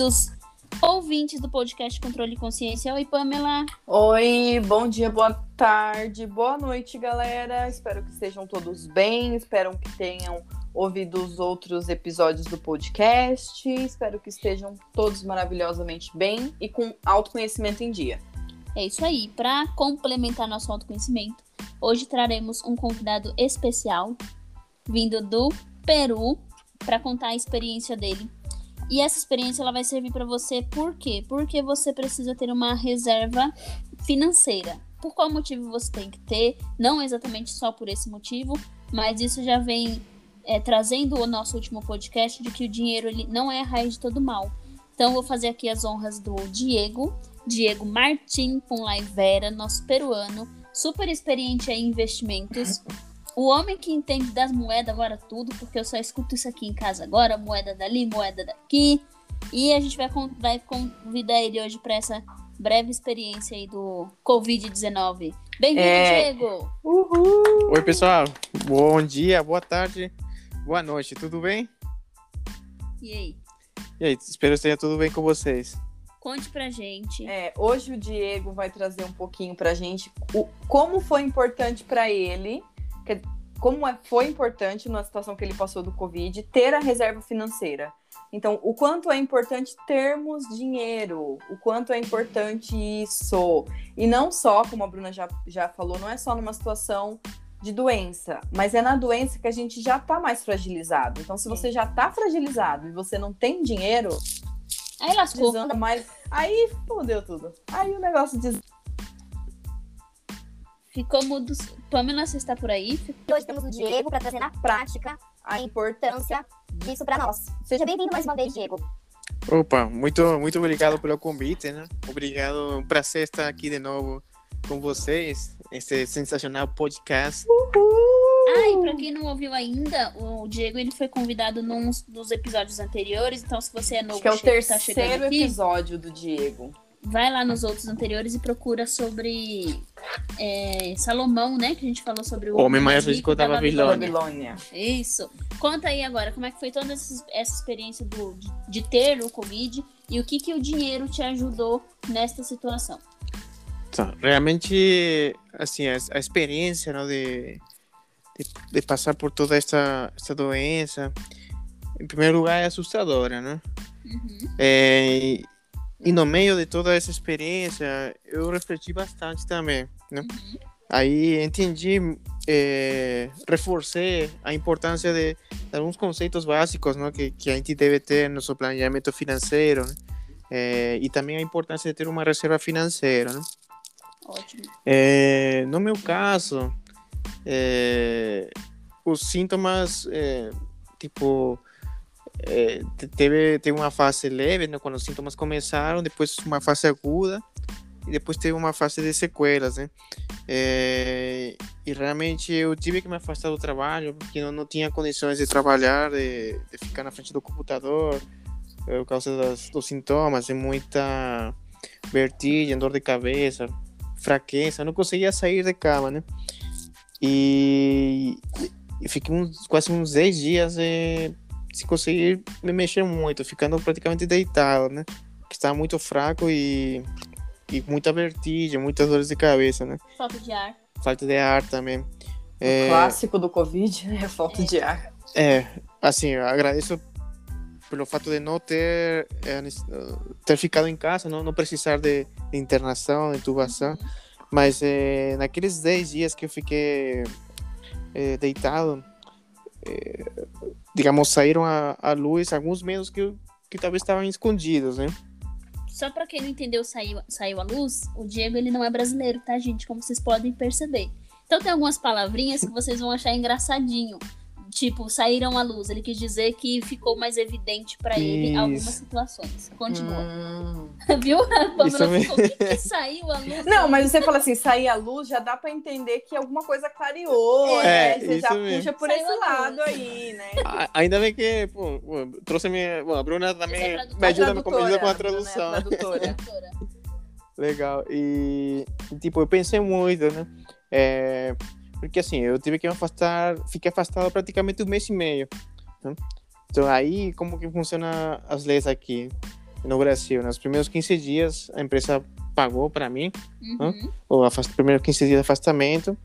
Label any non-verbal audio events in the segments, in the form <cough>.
queridos ouvintes do podcast Controle e Consciência. Oi, Pamela. Oi, bom dia, boa tarde, boa noite, galera. Espero que estejam todos bem, espero que tenham ouvido os outros episódios do podcast. Espero que estejam todos maravilhosamente bem e com autoconhecimento em dia. É isso aí. Para complementar nosso autoconhecimento, hoje traremos um convidado especial vindo do Peru para contar a experiência dele e essa experiência ela vai servir para você por quê? Porque você precisa ter uma reserva financeira. Por qual motivo você tem que ter? Não exatamente só por esse motivo, mas isso já vem é, trazendo o nosso último podcast de que o dinheiro ele não é a raiz de todo mal. Então, vou fazer aqui as honras do Diego, Diego Martim Punlaivera, nosso peruano, super experiente em investimentos. O homem que entende das moedas agora tudo, porque eu só escuto isso aqui em casa agora, moeda dali, moeda daqui. E a gente vai, vai convidar ele hoje para essa breve experiência aí do Covid-19. Bem-vindo, é... Diego! Uhul! Oi, pessoal. Bom dia, boa tarde, boa noite. Tudo bem? E aí? E aí, espero que esteja tudo bem com vocês. Conte pra gente. É, hoje o Diego vai trazer um pouquinho pra gente o, como foi importante para ele como é, foi importante na situação que ele passou do Covid ter a reserva financeira. Então, o quanto é importante termos dinheiro, o quanto é importante isso. E não só, como a Bruna já, já falou, não é só numa situação de doença, mas é na doença que a gente já tá mais fragilizado. Então, se você já tá fragilizado e você não tem dinheiro. Aí lascou. Mais, aí fodeu tudo. Aí o negócio diz. Ficou mudo. Pamela, você está por aí? E hoje temos o Diego para trazer na prática a importância disso para nós. Seja bem-vindo mais uma vez, Diego. Opa, muito, muito obrigado pelo convite, né? Obrigado, um prazer estar aqui de novo com vocês, esse sensacional podcast. Uhul! Ah, e pra quem não ouviu ainda, o Diego ele foi convidado num dos episódios anteriores, então se você é novo, Acho que é o tá terceiro tá aqui, episódio do Diego vai lá nos outros anteriores e procura sobre é, Salomão, né? Que a gente falou sobre o Homem mais rico da Babilônia. Babilônia. Isso. Conta aí agora, como é que foi toda essa, essa experiência do, de, de, ter o Covid e o que, que o dinheiro te ajudou nesta situação? Tá, realmente, assim, a, a experiência não, de, de, de, passar por toda esta, esta doença, em primeiro lugar, é assustadora, né? Uhum. É, e no meio de toda essa experiência, eu refleti bastante também, né? Uhum. Aí entendi, é, reforcei a importância de, de, alguns conceitos básicos, né? Que, que a gente deve ter no seu planejamento financeiro, né? É, e também a importância de ter uma reserva financeira, né? Ótimo. É, no meu caso, os sintomas, tipo é, teve, teve uma fase leve, né, quando os sintomas começaram, depois uma fase aguda e depois teve uma fase de sequelas, né? É, e realmente eu tive que me afastar do trabalho porque eu não tinha condições de trabalhar, de, de ficar na frente do computador por causa das, dos sintomas, de muita vertigem, dor de cabeça, fraqueza, eu não conseguia sair de cama, né? E, e fiquei uns, quase uns 10 dias eh, se conseguir me mexer muito, ficando praticamente deitado, né? Que está muito fraco e, e muita vertigem, muitas dores de cabeça, né? Falta de ar. Falta de ar também. O é... clássico do Covid, né? Falta é. de ar. É, assim, eu agradeço pelo fato de não ter, é, ter ficado em casa, não, não precisar de, de internação, de intubação. Uhum. Mas é, naqueles 10 dias que eu fiquei é, deitado, é, digamos, saíram à, à luz alguns medos que, que talvez estavam escondidos, né? Só para quem não entendeu, saiu, saiu à luz, o Diego ele não é brasileiro, tá, gente? Como vocês podem perceber. Então tem algumas palavrinhas que vocês vão achar engraçadinho tipo, saíram à luz. Ele quis dizer que ficou mais evidente para ele algumas situações. Continua. Hum. <laughs> Viu? Quando ela ficou, o que, que saiu à luz? Não, mas você fala assim, sair à luz já dá para entender que alguma coisa clareou, é, né? Você já mesmo. puxa por saiu esse lado aí, né? Ainda bem que, pô, trouxe a minha. Bom, a Bruna também é me ajuda, me ajuda com a tradução. É tradutora. <laughs> Legal. E, tipo, eu pensei muito, né? É, porque assim, eu tive que me afastar, fiquei afastado praticamente um mês e meio. Né? Então aí, como que funciona as leis aqui? no Brasil. Nos primeiros 15 dias, a empresa pagou para mim, Uhum. o afast... primeiro 15 dias de afastamento,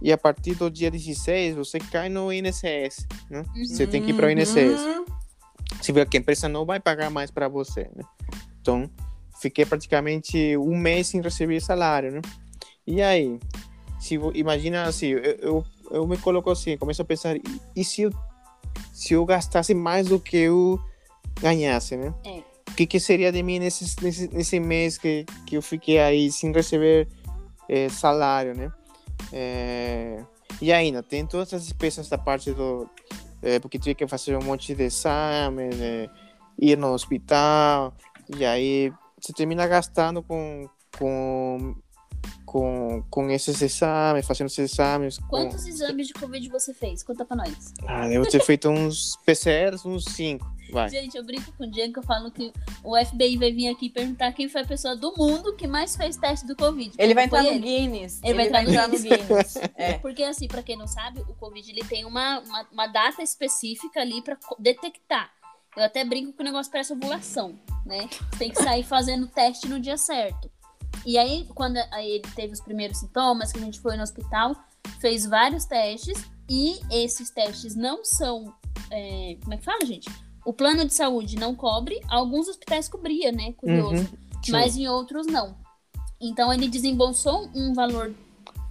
e a partir do dia 16, você cai no INSS, né? Você tem que ir para o INSS. Uhum. Você vê que a empresa não vai pagar mais para você, né? Então, fiquei praticamente um mês sem receber salário, né? E aí, se imagina assim, eu, eu, eu me coloco assim, começo a pensar, e, e se eu se eu gastasse mais do que eu ganhasse, né? É. O que, que seria de mim nesse, nesse, nesse mês que, que eu fiquei aí sem receber eh, salário, né? Eh, e ainda, tem todas as despesas da parte do... eh, porque tive que fazer um monte de exames, eh, ir no hospital, e aí você termina gastando com, com, com, com esses exames, fazendo esses exames. com- Quantos exames de Covid você fez? Conta pra nós. Ah, devo ter feito uns PCRs, uns 5, vai. Gente, eu brinco com o Diego que eu falo que o FBI vai vir aqui perguntar quem foi a pessoa do mundo que mais fez teste do Covid. Ele vai entrar no ele. Guinness. Ele vai entrar no no Guinness. É. Porque, assim, pra quem não sabe, o Covid ele tem uma, uma, uma data específica ali pra detectar. Eu até brinco que o negócio parece ovulação, né? Você tem que sair fazendo o teste no dia certo. E aí, quando ele teve os primeiros sintomas, que a gente foi no hospital, fez vários testes, e esses testes não são. é, como é que fala, gente? O plano de saúde não cobre, alguns hospitais cobria, né? Curioso Uhum, mas em outros não. Então ele desembolsou um valor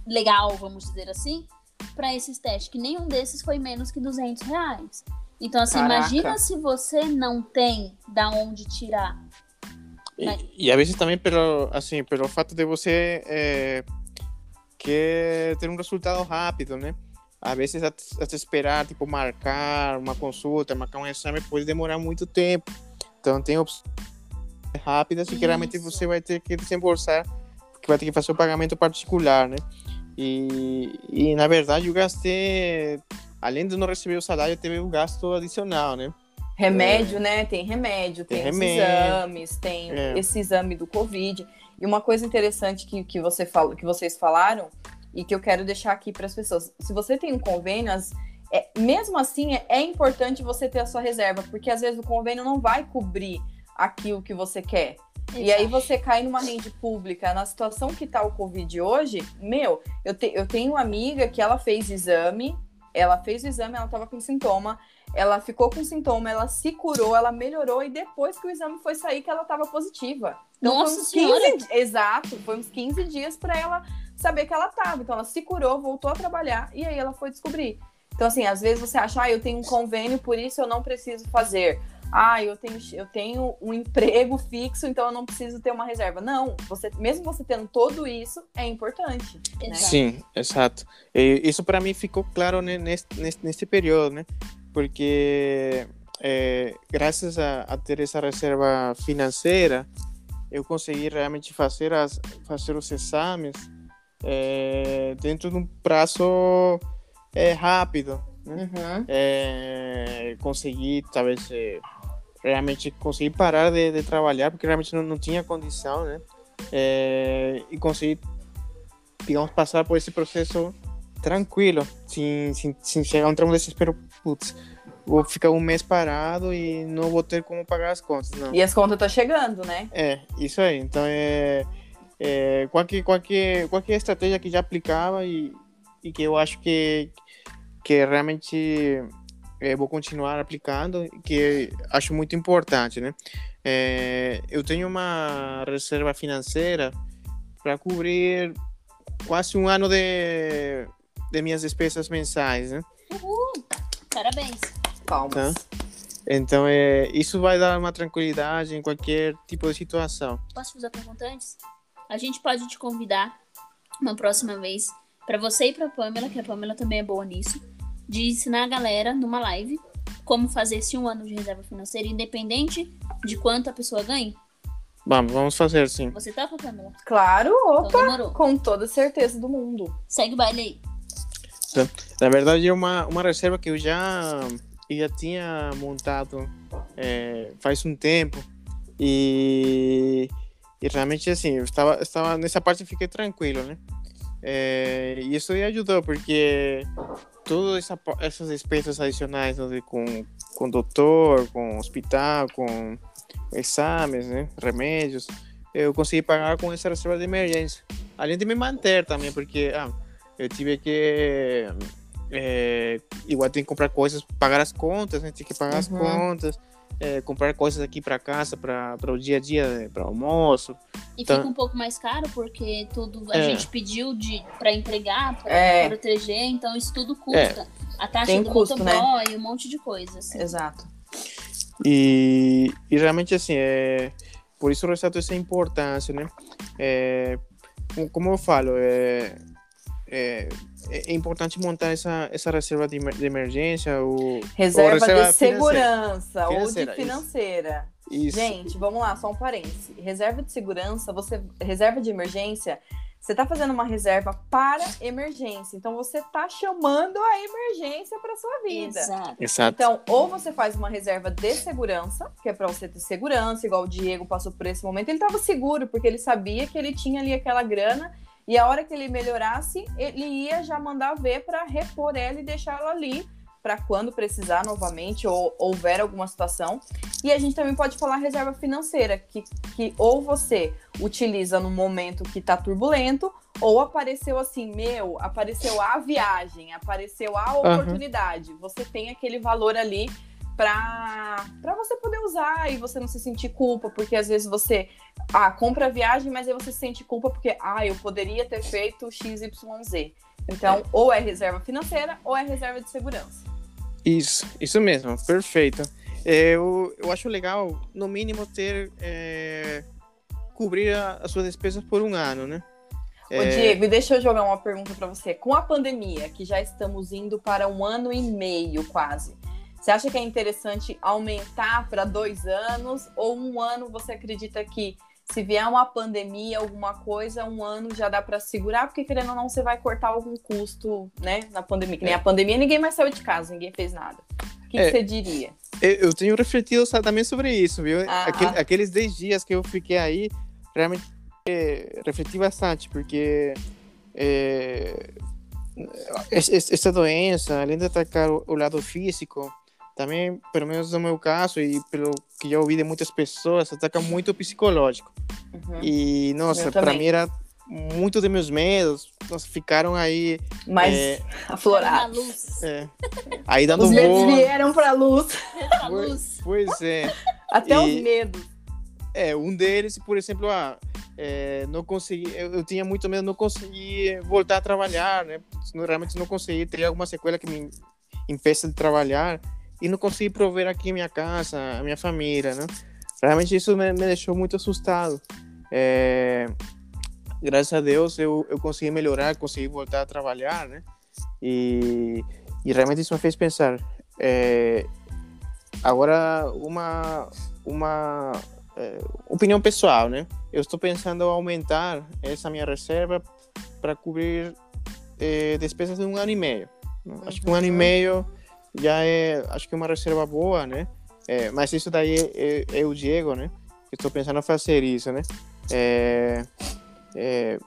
legal, vamos dizer assim, para esses testes, que nenhum desses foi menos que 200 reais. Então, assim, Caraca. imagina se você não tem da onde tirar. E, e a vezes também pelo, assim, pelo fato de você eh, quer ter um resultado rápido, né? Às vezes até, esperar, tipo, marcar uma consulta, marcar um exame, pode demorar muito tempo. Então tem opções rápidas e que realmente Isso. você vai ter que desembolsar, porque vai ter que fazer o pagamento particular, né? E, e na verdade eu gastei, além de não receber o salário, teve um gasto adicional, né? Remédio, né? Tem remédio, tem, Tem os remédio. exames, tem É. esse exame do Covid. E uma coisa interessante que, que, você fala, que vocês falaram e que eu quero deixar aqui para as pessoas. Se você tem um convênio, as- é, mesmo assim é, é importante você ter a sua reserva, porque às vezes o convênio não vai cobrir aquilo que você quer. E aí você cai numa rede pública, na situação que tá o Covid hoje, meu, eu, te- eu tenho uma amiga que ela fez exame, ela fez o exame, ela tava com sintoma, ela ficou com sintoma, ela se curou, ela melhorou, e depois que o exame foi sair, que ela tava positiva. Então Nossa foi uns Senhora! 15, di- exato, foi uns 15 dias para ela saber que ela tava. Então ela se curou, voltou a trabalhar, e aí ela foi descobrir. Então, assim, às vezes você acha, ah, eu tenho um convênio, por isso eu não preciso fazer ah, eu tenho, eu tenho um emprego fixo, então eu não preciso ter uma reserva. Não, você, mesmo você tendo tudo isso, é importante. Né? Sim, exato. E isso para mim ficou claro nesse, nesse, nesse período, né? Porque é, graças a, a ter essa reserva financeira, eu consegui realmente fazer, as, fazer os exames é, dentro de um prazo é, rápido. Né? Uhum. Consegui, talvez, realmente consegui parar de, de trabalhar, porque realmente não, não tinha condição, né? E consegui, digamos, passar por esse processo tranquilo, sem, sem, sem chegar a um desespero, putz, vou ficar um mês parado e não vou ter como pagar as contas, não. E as contas tá chegando, né? É, isso aí. Então, é, é qualquer, qualquer, qualquer estratégia que já aplicava e, e que eu acho que, que realmente é, vou continuar aplicando, que acho muito importante, né? É, eu tenho uma reserva financeira para cobrir quase um ano de, de minhas despesas mensais, né? Uhul! Parabéns. Palmas. Então, é, isso vai dar uma tranquilidade em qualquer tipo de situação. Posso fazer uma pergunta antes? A gente pode te convidar uma próxima vez para você e para Pamela, que a Pamela também é boa nisso, de ensinar a galera numa live como fazer esse um ano de reserva financeira, independente de quanto a pessoa ganhe. Vamos, vamos fazer sim. Você topa, Pamela? Claro, Então opa, demorou. com toda certeza do mundo. Segue o baile aí. Na verdade, é uma, uma reserva que eu já, já tinha montado é, faz um tempo. E, e realmente, assim, eu estava, estava nessa parte fiquei tranquilo, né? É, e isso aí ajudou, porque todas essa, essas despesas adicionais né, com, com doutor, com hospital, com exames, né? Remédios. Eu consegui pagar com essa reserva de emergência. Além de me manter também, porque ah, eu tive que. É, igual tem que comprar coisas, pagar as contas, né? Tem que pagar as Uhum. contas, é, comprar coisas aqui para casa, para o dia a dia, para almoço. E Tá. fica um pouco mais caro, porque tudo a É. gente pediu de, pra entregar, pra É. proteger, então isso tudo custa. A taxa Tem do custo, né? motoboy, um monte de coisa. assim. Exato. E, e realmente, assim, é, por isso eu ressalto essa importância, né? É, como- como eu falo, é, é, é importante montar essa, essa reserva de, de emergência. Ou, Reserva, ou reserva de segurança ou Financeira, de financeira. Isso. Gente, vamos lá, só um parêntese. Reserva de segurança, você reserva de emergência, você tá fazendo uma reserva para emergência. Então você tá chamando a emergência para sua vida. Exato. Exato. Então, ou você faz uma reserva de segurança, que é para você ter segurança, igual o Diego passou por esse momento, ele estava seguro, porque ele sabia que ele tinha ali aquela grana, e a hora que ele melhorasse, ele ia já mandar ver para repor ela e deixar ela ali, para quando precisar novamente, ou houver alguma situação. E a gente também pode falar reserva financeira, que, que ou você utiliza no momento que está turbulento, ou apareceu assim, meu, apareceu a viagem, apareceu a oportunidade. Você tem aquele valor ali para você poder usar e você não se sentir culpa, porque às vezes você ah, compra a viagem, mas aí você se sente culpa porque ah, eu poderia ter feito XYZ. Então, ou é reserva financeira ou é reserva de segurança. Isso, isso mesmo, perfeito. É, Eu, eu acho legal, no mínimo, ter. é, cobrir a- as suas despesas por um ano, né? Ô, Diego, e deixa eu jogar uma pergunta para você. Com a pandemia, que já estamos indo para um ano e meio quase, você acha que é interessante aumentar para dois anos? Ou um ano você acredita que se vier uma pandemia, alguma coisa, um ano já dá para segurar? Porque querendo ou não, você vai cortar algum custo, né? Na pandemia. Que nem É. a pandemia, ninguém mais saiu de casa, ninguém fez nada. O que, que É. você diria? Eu, tenho refletido também sobre isso, viu? Ah. Aquele- aqueles 10 dias que eu fiquei aí, realmente é, refleti bastante, porque é, es- es- essa doença, além de atacar o lado físico, também, pelo menos no meu caso, e pelo que já ouvi de muitas pessoas, ataca muito o psicológico. Uhum. E, nossa, para mim era muito de meus medos, nossa, ficaram aí, Mas é, aflorados. luz. é, aí dando Os medos vieram para luz. Luz. Pois é. Até E- os medos. É, um deles, por exemplo, ah, é, não consegui, eu, eu tinha muito medo de não conseguir voltar a trabalhar, né? Realmente não consegui, teria alguma sequela que me impeça de trabalhar e não consegui prover aqui minha casa, a minha família, né? Realmente isso me, me deixou muito assustado. É, graças a Deus eu, eu consegui melhorar, consegui voltar a trabalhar, né? E, e realmente isso me fez pensar. é, agora, uma, uma é, opinião pessoal, né? Eu estou pensando em aumentar essa minha reserva para cobrir eh, despesas de um ano e meio. né? Acho que um ano e meio já é, acho que é uma reserva boa, né? É, mas isso daí é, é, é o Diego, né? Estou pensando em fazer isso, né? É, é,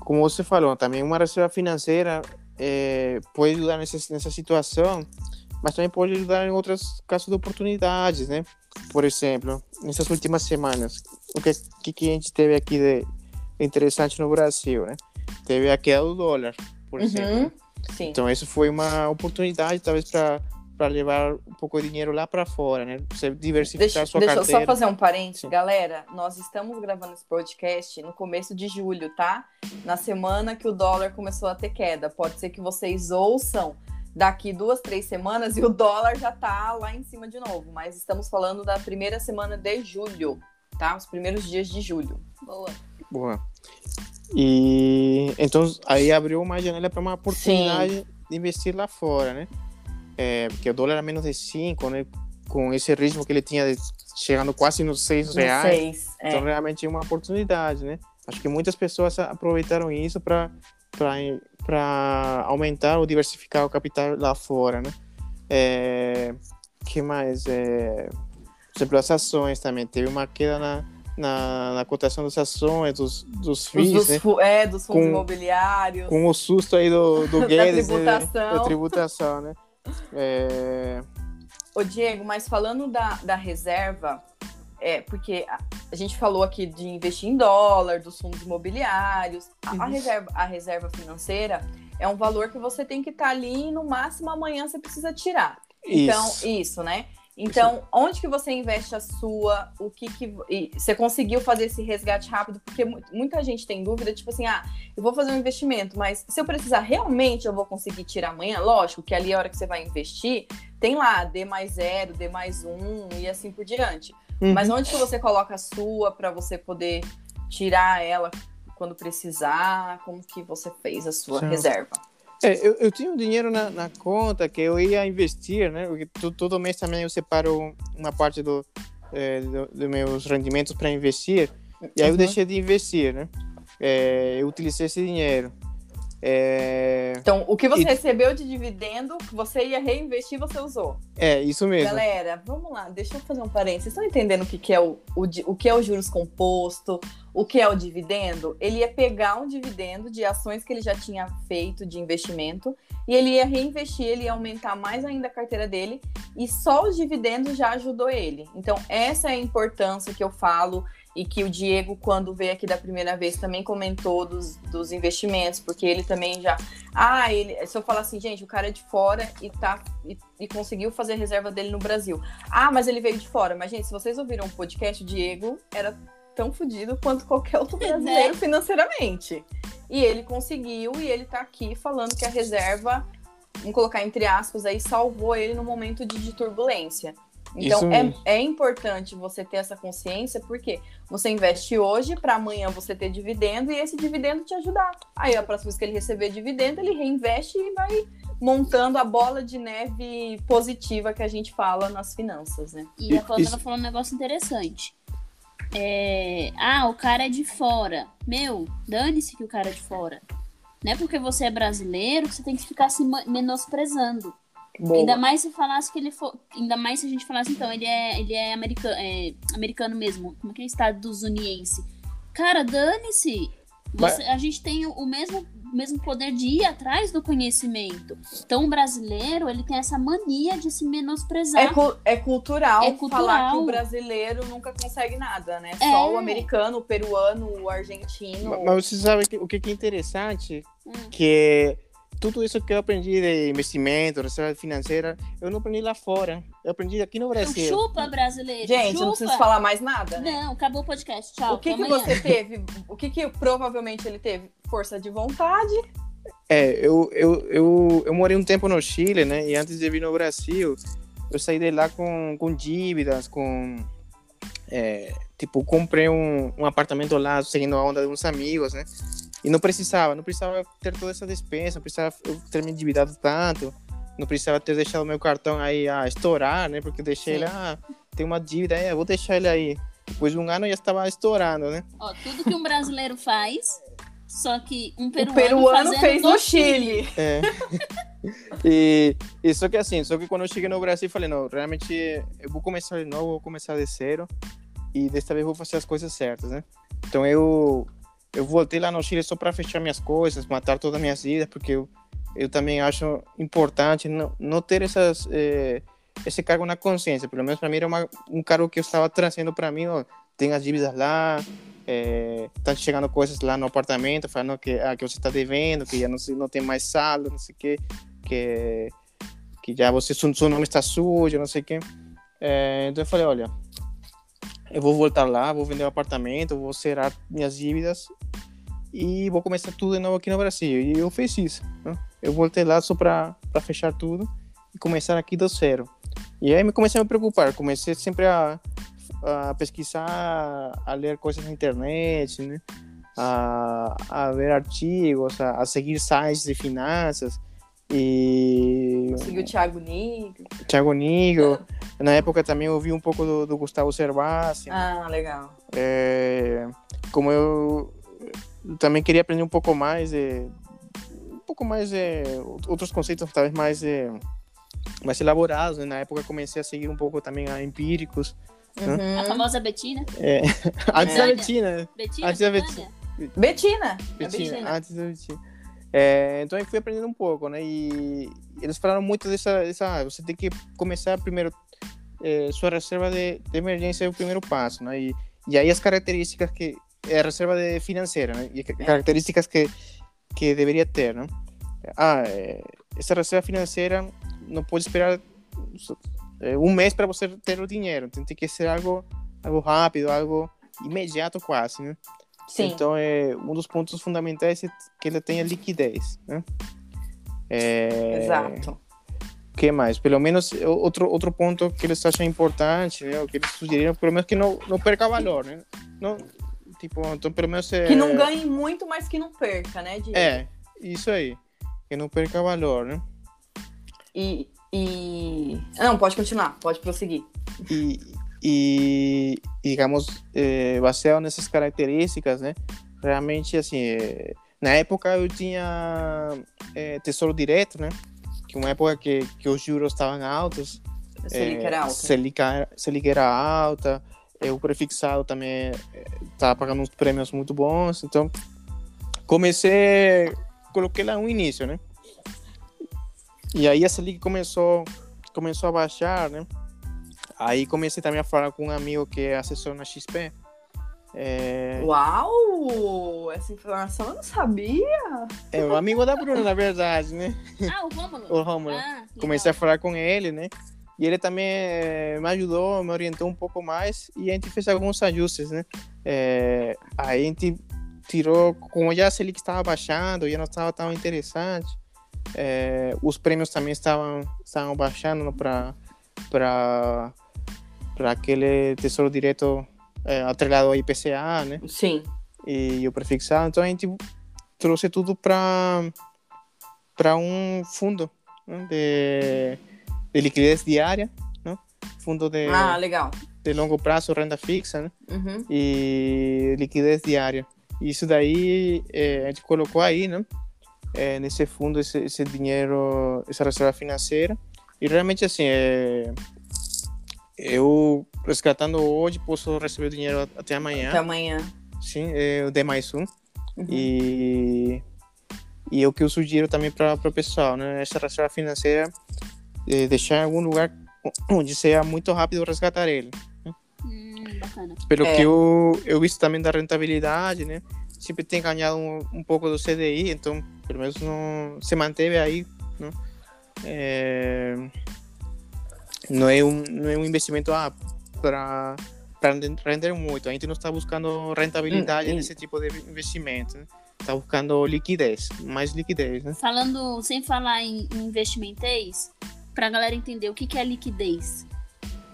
como você falou, também uma reserva financeira é, pode ajudar nessa, nessa situação, mas também pode ajudar em outros casos de oportunidades, né? Por exemplo, nessas últimas semanas, o que, que, que a gente teve aqui de interessante no Brasil, né? Teve a queda do dólar, por exemplo. Uhum. né? Sim. Então, isso foi uma oportunidade, talvez, para para levar um pouco de dinheiro lá para fora, né? Você diversificar Deixa, a sua deixa eu carteira. só fazer um parênteses. Sim. Galera, nós estamos gravando esse podcast no começo de julho, tá? Na semana que o dólar começou a ter queda. Pode ser que vocês ouçam daqui duas, três semanas e o dólar já tá lá em cima de novo. Mas estamos falando da primeira semana de julho, tá? Os primeiros dias de julho. Boa. Boa. E então aí abriu uma janela para uma oportunidade de investir lá fora, né? É, porque o dólar era menos de 5, né? Com esse ritmo que ele tinha de, chegando quase nos 6 Não reais. sei. É. Então realmente é uma oportunidade, né? Acho que muitas pessoas aproveitaram isso para para aumentar ou diversificar o capital lá fora, né? É, que mais? É, exemplo, as ações também. Teve uma queda na, na, na cotação das ações, dos, dos Os FIIs, dos, né? é, dos fundos Com- imobiliários. Com o susto aí do, do <laughs> Guedes, né? tributação. da tributação, né? É, Ô, Diego, mas falando da, da reserva, é porque a, a gente falou aqui de investir em dólar, dos fundos imobiliários, a, a Uhum. reserva, a reserva financeira é um valor que você tem que estar ali e no máximo amanhã você precisa tirar. Então, Isso. isso, né? Então, onde que você investe a sua? O que que você conseguiu fazer esse resgate rápido? Porque mu- muita gente tem dúvida, tipo assim, ah, eu vou fazer um investimento, mas se eu precisar realmente eu vou conseguir tirar amanhã? Lógico que ali a hora que você vai investir, tem lá D mais zero, D mais um e assim por diante. Uhum. Mas onde que você coloca a sua para você poder tirar ela quando precisar? Como que você fez a sua reserva? É, eu, eu tinha um dinheiro na, na conta que eu ia investir, né? Porque to- todo mês também eu separo uma parte do, é, do- dos meus rendimentos para investir. E aí eu Uhum. deixei de investir, né? É, eu utilizei esse dinheiro. É, Então, o que você E- recebeu de dividendo, que você ia reinvestir, você usou. é isso mesmo. Galera, vamos lá, deixa eu fazer um parênteses. Vocês estão entendendo o que, que é o, o, o que é o juros composto, o que é o dividendo? Ele ia pegar um dividendo de ações que ele já tinha feito de investimento e ele ia reinvestir, ele ia aumentar mais ainda a carteira dele e só os dividendos já ajudou ele. Então, essa é a importância que eu falo e que o Diego, quando veio aqui da primeira vez, também comentou dos, dos investimentos, porque ele também já. Ah, ele. Se eu falar assim, gente, o cara é de fora e tá. E, e conseguiu fazer a reserva dele no Brasil. Ah, mas ele veio de fora. Mas, gente, se vocês ouviram o podcast, o Diego era tão fodido quanto qualquer outro <laughs> brasileiro financeiramente. E ele conseguiu, e ele tá aqui falando que a reserva, vamos colocar entre aspas aí, salvou ele no momento de, de turbulência. Então é, é importante você ter essa consciência, porque você investe hoje para amanhã você ter dividendo e esse dividendo te ajudar. Aí a próxima vez que ele receber dividendo, ele reinveste e vai montando a bola de neve positiva que a gente fala nas finanças, né? E a Isso- falou um negócio interessante. É, Ah, o cara é de fora. Meu, dane-se que o cara é de fora. Não é porque você é brasileiro que você tem que ficar se menosprezando. Boa. Ainda mais se falasse que ele for. Ainda mais se a gente falasse, então, ele é, ele é, americano, é americano mesmo. Como é que é estadunidense? Cara, dane-se. Você- A gente tem o- mesmo, mesmo poder de ir atrás do conhecimento. Então, o brasileiro, ele tem essa mania de se menosprezar. É, cu- é cultural É cultural. falar que o brasileiro nunca consegue nada, né? É. Só o americano, o peruano, o argentino. Ma- Mas você sabe que, o que que é interessante? Hum. Que tudo isso que eu aprendi de investimento, reserva financeira, eu não aprendi lá fora. Eu aprendi aqui no Então, Brasil. chupa, brasileiro. Gente, chupa. não preciso falar mais nada, né? Não, acabou o podcast. Tchau. o que, que amanhã. você teve? O que, que provavelmente ele teve? Força de vontade. É, eu, eu, eu, eu morei um tempo no Chile, né? E antes de vir no Brasil, eu saí de lá com, com dívidas, com. é, tipo, comprei um, um apartamento lá, seguindo a onda de uns amigos, né? E não precisava, não precisava ter toda essa despesa, não precisava ter me endividado tanto, não precisava ter deixado meu cartão aí a estourar, né? Porque eu deixei Sim. ele, ah, tem uma dívida aí, eu vou deixar ele aí. Depois de um ano já estava estourando, né? Ó, tudo que um brasileiro faz, só que um peruano, o peruano fez no Chile. É. <laughs> e, e só que assim, só que quando eu cheguei no Brasil, falei, não, realmente eu vou começar de novo, vou começar de zero e desta vez eu vou fazer as coisas certas, né? Então eu eu voltei lá no Chile só para fechar minhas coisas, matar todas as minhas dívidas, porque eu, eu também acho importante não, não ter essas eh, esse cargo na consciência, pelo menos para mim era uma, um cargo que eu estava trazendo para mim, ó, tem as dívidas lá, é, tá chegando coisas lá no apartamento falando que, ah, que você está devendo, que já não, não tem mais saldo, não sei o quê, que, que já você, seu, nome está sujo, não sei o quê. É, então eu falei, olha, eu vou voltar lá, vou vender o apartamento, vou zerar minhas dívidas e vou começar tudo de novo aqui no Brasil. E eu fiz isso. Né? Eu voltei lá só para fechar tudo e começar aqui do zero. E aí me comecei a me preocupar, comecei sempre a, a pesquisar, a ler coisas na internet, né? A, a ver artigos, a, a seguir sites de finanças e Conseguiu o Thiago Nigro. Thiago Nigro. <laughs> Na época também ouvi um pouco do, do Gustavo Cervasi. Ah, legal. É, como eu também queria aprender um pouco mais de, um pouco mais de outros conceitos talvez mais de, mais elaborados né? na época comecei a seguir um pouco também a empíricos Uhum. A famosa Betina. <laughs> antes da É. Betina Betina? Antes da? Betina. É Betina, Betina. antes da Betina É, então eu fui aprendendo um pouco, né? E eles falaram muito dessa, dessa você tem que começar primeiro é, sua reserva de, de, emergência é o primeiro passo, né? E, e aí as características que a reserva de financeira, né? E características que que deveria ter, né? Ah, essa reserva financeira não pode esperar é, um mês para você ter o dinheiro, tem que ser algo algo rápido, algo imediato quase, né? Sim. Então, é, um dos pontos fundamentais é que ele tenha liquidez, né? É, Exato. O que mais? Pelo menos, outro, outro ponto que eles acham importante, né? O que eles sugeriram, pelo menos que não, não perca valor, né? Não, tipo, então, pelo menos... É, que não ganhe muito, mas que não perca, né, Diego? É, isso aí. Que não perca valor, né? E, e... Não, pode continuar, pode prosseguir. E, e digamos eh, baseado nessas características né realmente assim eh, na época eu tinha eh, tesouro direto né que uma época que, que os juros estavam altos Selic era alta Selic, Selic era alta o prefixado também estava pagando uns prêmios muito bons então comecei coloquei lá um início né e aí a Selic começou começou a baixar né Aí comecei também a falar com um amigo que é assessor na XP. É... Uau! Essa informação eu não sabia. É o amigo da Bruna, na verdade, né? Ah, o Rômulo. o Rômulo. Ah, comecei a falar com ele, né? E ele também é, me ajudou, me orientou um pouco mais e a gente fez alguns ajustes, né? É, a gente tirou, como já a Selic estava baixando, já não estava tão interessante, é, os prêmios também estavam, estavam baixando para para aquele tesouro direto é, atrelado ao IPCA, né? Sim. E o prefixado. Então a gente trouxe tudo para para um fundo né? de, de liquidez diária, né? Fundo de ah, legal. de longo prazo, renda fixa, né? Uhum. E liquidez diária. Isso daí é, a gente colocou aí, né? É, nesse fundo esse, esse dinheiro, essa reserva financeira. E realmente assim, é, eu, resgatando hoje, posso receber o dinheiro até amanhã. Até amanhã. Sim, é o D mais um. Uhum. E, e é o que eu sugiro também para o pessoal, né? Essa reserva financeira, é deixar em algum lugar onde seja muito rápido resgatar ele. Né? Hum, bacana. Pelo é. que eu, eu visto também da rentabilidade, né? Sempre tem ganhado um, um pouco do CDI, então pelo menos não se manteve aí, né? É não é um, não é um investimento ah, para render muito. A gente não está buscando rentabilidade hum, hum. nesse tipo de investimento. Né? Está buscando liquidez, mais liquidez. Né? Falando, sem falar em, em investimenteis, para a galera entender o que, que é liquidez.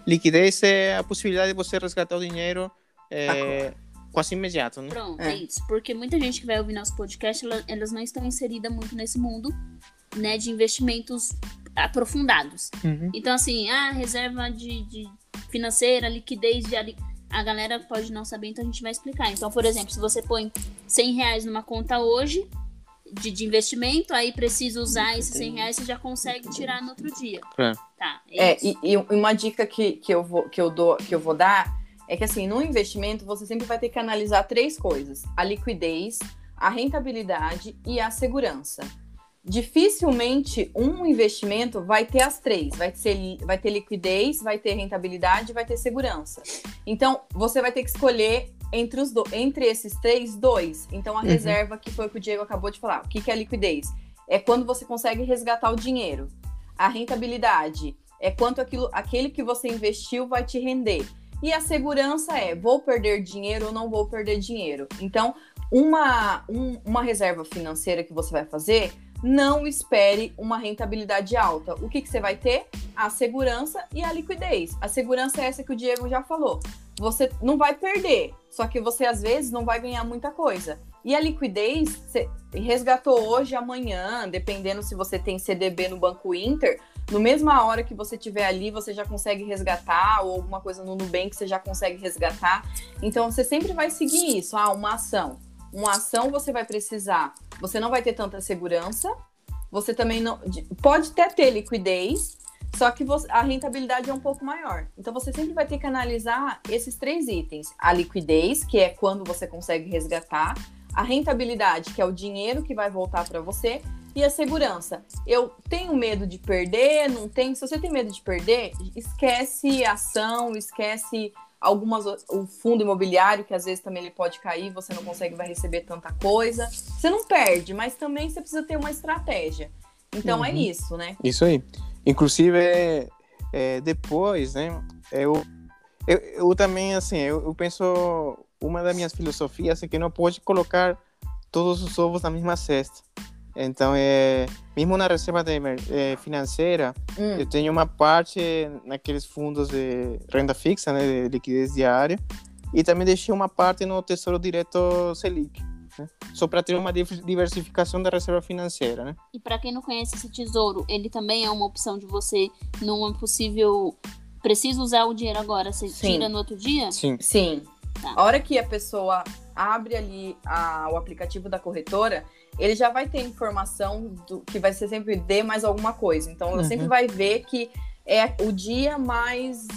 Liquidez é a possibilidade de você resgatar o dinheiro é, quase imediato. Né? Pronto, é. é. isso. Porque muita gente que vai ouvir nosso podcast, elas não estão inseridas muito nesse mundo né, de investimentos aprofundados. Uhum. Então, assim, a ah, reserva de, de financeira, liquidez de a galera pode não saber, então a gente vai explicar. Então, por exemplo, se você põe 100 reais numa conta hoje de, de investimento, aí precisa usar esses 100 reais, você já consegue tirar no outro dia. É, tá, é, é e, e, uma dica que, que, eu vou, que, eu dou, que eu vou dar é que, assim, no investimento, você sempre vai ter que analisar três coisas: a liquidez, a rentabilidade e a segurança. Dificilmente um investimento vai ter as três, vai ser vai ter liquidez, vai ter rentabilidade, vai ter segurança. Então, você vai ter que escolher entre os do, entre esses três dois. Então, a uhum. reserva que foi o que o Diego acabou de falar. O que, que é liquidez? É quando você consegue resgatar o dinheiro. A rentabilidade é quanto aquilo, aquele que você investiu vai te render. E a segurança é, vou perder dinheiro ou não vou perder dinheiro. Então, uma, um, uma reserva financeira que você vai fazer não espere uma rentabilidade alta. O que, que você vai ter? A segurança e a liquidez. A segurança é essa que o Diego já falou. Você não vai perder, só que você às vezes não vai ganhar muita coisa. E a liquidez, você resgatou hoje, amanhã, dependendo se você tem CDB no Banco Inter, no mesma hora que você tiver ali, você já consegue resgatar, ou alguma coisa no Nubank você já consegue resgatar. Então você sempre vai seguir isso, ah, uma ação. Uma ação você vai precisar você não vai ter tanta segurança, você também não. Pode até ter liquidez, só que você, a rentabilidade é um pouco maior. Então você sempre vai ter que analisar esses três itens: a liquidez, que é quando você consegue resgatar, a rentabilidade, que é o dinheiro que vai voltar para você, e a segurança. Eu tenho medo de perder, não tenho. Se você tem medo de perder, esquece ação, esquece algumas o fundo imobiliário que às vezes também ele pode cair, você não consegue vai receber tanta coisa. Você não perde, mas também você precisa ter uma estratégia. Então é Uhum. isso, né? Isso aí. Inclusive, é, é, depois, né? Eu, eu, eu também, assim, eu, eu penso, uma das minhas filosofias é que não pode colocar todos os ovos na mesma cesta. Então, é, mesmo na reserva de, é, financeira, Hum, eu tenho uma parte naqueles fundos de renda fixa, né, de liquidez diária, e também deixei uma parte no Tesouro Direto Selic, né, só para ter uma div- diversificação da reserva financeira, né? E para quem não conhece esse tesouro, ele também é uma opção de você, numa possível. Preciso usar o dinheiro agora, você Sim. tira no outro dia? Sim. Sim. Tá. A hora que a pessoa abre ali a- o aplicativo da corretora, ele já vai ter informação do que vai ser sempre D mais alguma coisa. Então, ela Uhum. sempre vai ver que é o dia mais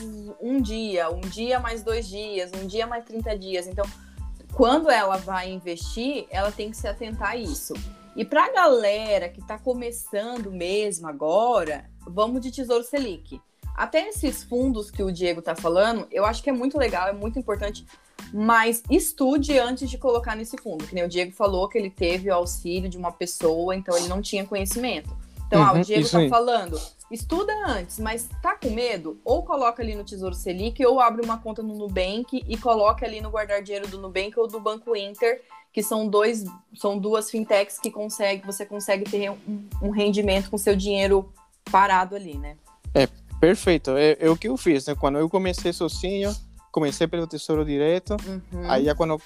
um dia, um dia mais dois dias, um dia mais 30 dias. Então, quando ela vai investir, ela tem que se atentar a isso. E para a galera que está começando mesmo agora, vamos de Tesouro Selic. Até esses fundos que o Diego está falando, eu acho que é muito legal, é muito importante, mas estude antes de colocar nesse fundo. Que nem o Diego falou que ele teve o auxílio de uma pessoa, então ele não tinha conhecimento. Então, ah, o Uhum, Diego tá aí. falando, estuda antes, mas tá com medo? Ou coloca ali no Tesouro Selic, ou abre uma conta no Nubank e coloca ali no guardar dinheiro do Nubank ou do Banco Inter, que são dois, são duas fintechs que consegue, você consegue ter um, um rendimento com seu dinheiro parado ali, né? Perfeito, é, é o que eu fiz, né? Quando eu comecei sozinho, comecei pelo Tesouro Direto, Uhum. aí já quando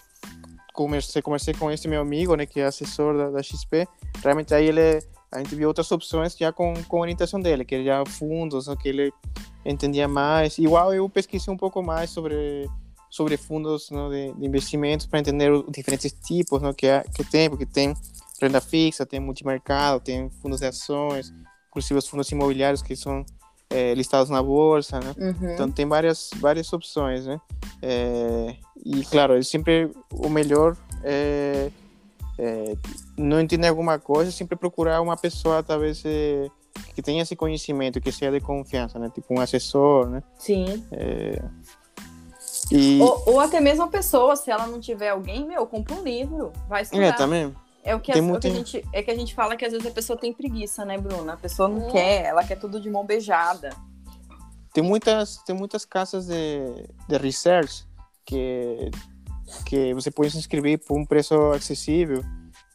comecei, comecei com esse meu amigo, né, que é assessor da, da XP, realmente aí ele, a gente viu outras opções já com, com orientação dele, que já fundos, que ele entendia mais. Igual eu pesquisei um pouco mais sobre sobre fundos né, de, de investimentos para entender os diferentes tipos né, que, há- que tem, porque tem renda fixa, tem multimercado, tem fundos de ações, inclusive os fundos imobiliários que são eh, listados na bolsa, né? Uhum. Então tem várias várias opções, né? É, e claro, é sempre o melhor é, é, não entender alguma coisa, sempre procurar uma pessoa talvez é, que tenha esse conhecimento, que seja de confiança, né? Tipo um assessor, né? Sim. E Ou, ou até mesmo a pessoa, se ela não tiver alguém, meu, compra um livro, vai estudar. é também. É o que, Tem a, o muito- que a gente é que a gente fala que às vezes a pessoa tem preguiça, né, Bruna? A pessoa não É. quer, ela quer tudo de mão beijada. Tem muitas tem muitas casas de, de research que que você pode se inscrever por um preço acessível,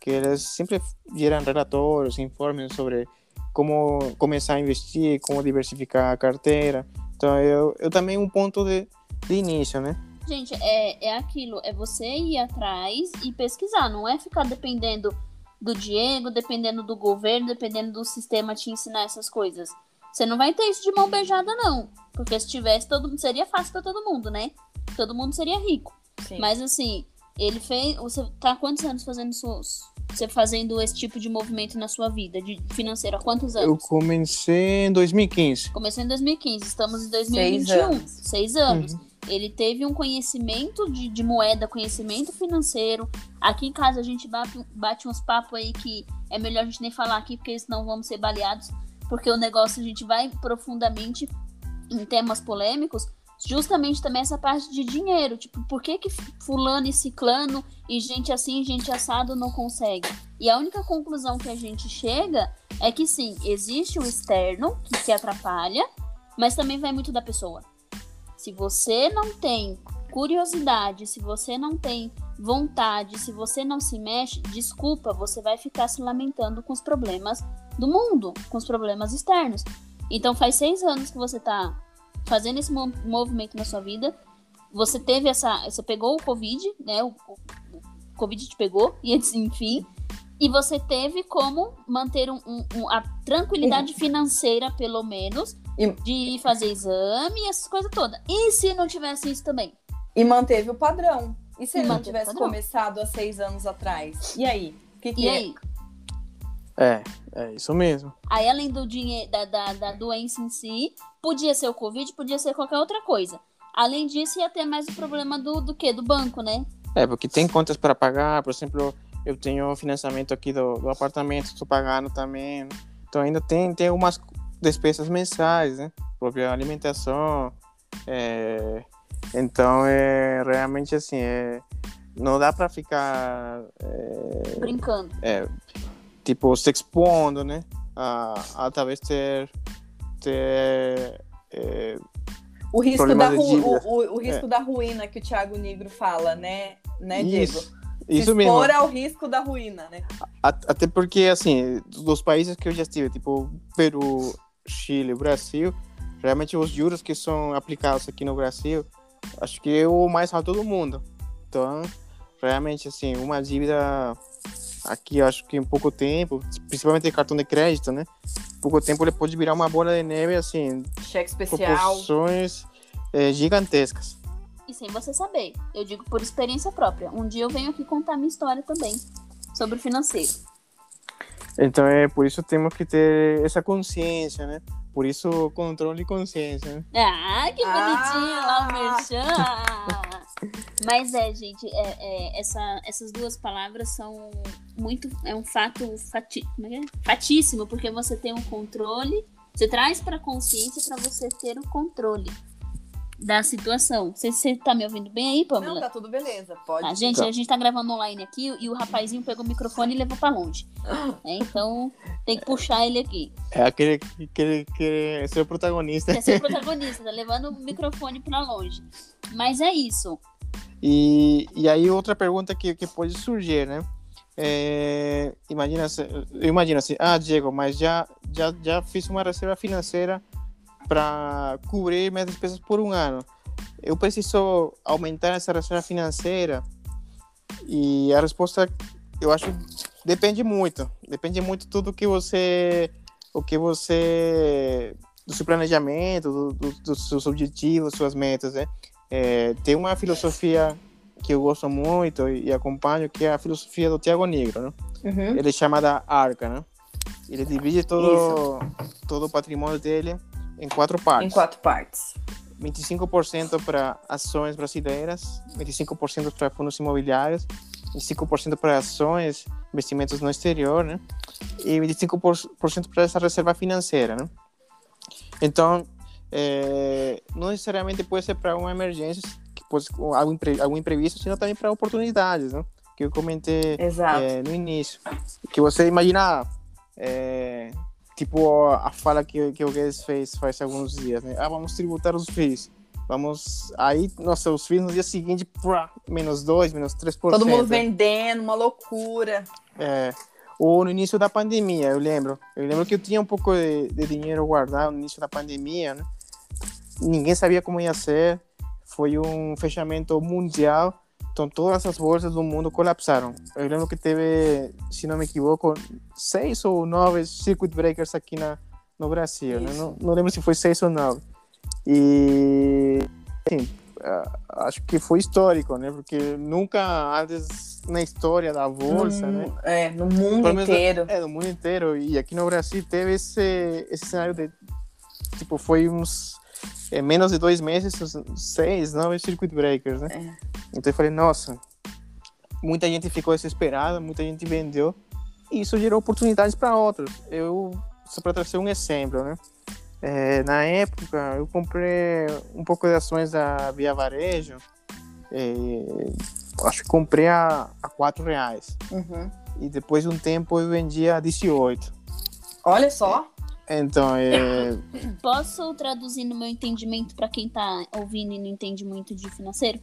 que elas sempre geram relatórios, informes sobre como começar a investir, como diversificar a carteira. Então, eu, eu também um ponto de, de início, né? Gente, é, é aquilo, é você ir atrás e pesquisar, não é ficar dependendo do Diego, dependendo do governo, dependendo do sistema te ensinar essas coisas. Você não vai ter isso de mão beijada, não. Porque se tivesse, todo seria fácil pra todo mundo, né? Todo mundo seria rico. Sim. Mas assim, ele fez. Você tá há quantos anos fazendo seus. Você fazendo esse tipo de movimento na sua vida, de financeiro? Há quantos Eu anos? comecei em 2015. Começou em 2015, estamos em Seis 2021. anos. Seis anos. Uhum. Ele teve um conhecimento de, de moeda, conhecimento financeiro. Aqui em casa a gente bate, bate uns papos aí que é melhor a gente nem falar aqui, porque senão vamos ser baleados. Porque o negócio a gente vai profundamente em temas polêmicos. Justamente também essa parte de dinheiro. Tipo, por que, que fulano e ciclano e gente assim, gente assado não consegue? E a única conclusão que a gente chega é que sim, existe o externo que, que atrapalha, mas também vai muito da pessoa. Se você não tem curiosidade, se você não tem vontade, se você não se mexe, desculpa, você vai ficar se lamentando com os problemas do mundo, com os problemas externos. Então faz seis anos que você tá fazendo esse mo- movimento na sua vida. Você teve essa. Você pegou o Covid, né? O, o- o Covid te pegou, e enfim. E você teve como manter um, um- um- a tranquilidade financeira, pelo menos, E- de fazer exame e essas coisas todas. E se não tivesse isso também? E manteve o padrão. E se ele não tivesse começado há seis anos atrás? E aí? O que, que E é? aí? É, é isso mesmo. Aí, além do dinheiro, da, da, da doença em si, podia ser o Covid, podia ser qualquer outra coisa. Além disso, ia ter mais o problema do, do quê? Do banco, né? É, porque tem contas para pagar, por exemplo, eu tenho financiamento aqui do, do apartamento, estou pagando também. Então ainda tem, tem algumas despesas mensais, né? Própria alimentação. É, então é realmente assim, é, não dá para ficar é, brincando. É, tipo, se expondo, né? A, a talvez ter, ter é, o risco, da, ru o, o, risco é. da ruína que o Thiago Negro fala, né, né Diego? Isso. Isso mesmo. Expor ao risco da ruína, né? Até porque, assim, dos países que eu já estive, tipo Peru, Chile, Brasil, realmente os juros que são aplicados aqui no Brasil, acho que é o mais alto do mundo. Então, realmente, assim, uma dívida aqui, acho que em pouco tempo, principalmente cartão de crédito, né? Em pouco tempo ele pode virar uma bola de neve, assim, cheque especial, proporções é, gigantescas. E sem você saber, eu digo por experiência própria. Um dia eu venho aqui contar minha história também sobre o financeiro. Então é por isso temos que ter essa consciência, né? Por isso controle e consciência. Né? Ah, que bonitinho ah! lá o merchan. Mas é, gente, é, é, essa, essas duas palavras são muito. É um fato fati, é, é? fatíssimo, porque você tem um controle, você traz para consciência para você ter o controle da situação. Você, tá me ouvindo bem aí, Pamela? Não, tá tudo beleza. Pode. Tá, gente, tá. a gente tá gravando online aqui e o rapazinho pegou o microfone e levou pra longe. <laughs> É, então, tem que puxar ele aqui. É aquele que ser o protagonista. Ser o <laughs> protagonista, tá levando o microfone pra longe. Mas é isso. E, e aí, outra pergunta que, que pode surgir, né? É, imagina, eu imagino assim, ah, Diego, mas já, já, já fiz uma reserva financeira para cobrir minhas despesas por um ano. Eu preciso aumentar essa reserva financeira? E a resposta, eu acho, depende muito. Depende muito tudo que você, o que você, do seu planejamento, do, do, dos seus objetivos, suas metas, né? É, tem uma filosofia que eu gosto muito e, e, acompanho, que é a filosofia do Tiago Negro, né? Uhum. Ele chama da Arca, né? Ele divide todo, todo o patrimônio dele em quatro partes. Em quatro partes. 25% para ações brasileiras, 25% para fundos imobiliários, 25% para ações, investimentos no exterior, né? E 25% para essa reserva financeira, né? Então, é, não necessariamente pode ser para uma emergência, que pode algo, impre, algo imprevisto, senão também para oportunidades, né? Que eu comentei é, no início. Que você imagina, é, tipo a fala que, que o Guedes fez faz alguns dias, né? Ah, vamos tributar os FIIs. Vamos. Aí, nossa, os FIIs no dia seguinte, pá, menos 2, menos 3%. Todo mundo vendendo, uma loucura. É. Ou no início da pandemia, eu lembro. Eu lembro que eu tinha um pouco de, de dinheiro guardado no início da pandemia, né? Ninguém sabia como ia ser. Foi um fechamento mundial. Então todas as bolsas do mundo colapsaram. Eu lembro que teve, se não me equivoco, seis ou nove circuit breakers aqui na, no Brasil. Né? Não, não, lembro se foi seis ou nove. E assim, acho que foi histórico, né? Porque nunca antes na história da bolsa, no, né? É, no mundo inteiro. É, no mundo inteiro. E aqui no Brasil teve esse, esse cenário de tipo foi uns é, menos de dois meses, seis, nove circuit breakers, né? É. Então eu falei, nossa, muita gente ficou desesperada, muita gente vendeu, e isso gerou oportunidades para outros. Eu, só para trazer um exemplo, né? É, na época, eu comprei um pouco de ações da Via Varejo, é, acho que comprei a, a 4 reais. Uhum. E depois de um tempo eu vendi a 18. Olha só! Então, é... <coughs> Posso traduzir no meu entendimento para quem tá ouvindo e não entende muito de financeiro?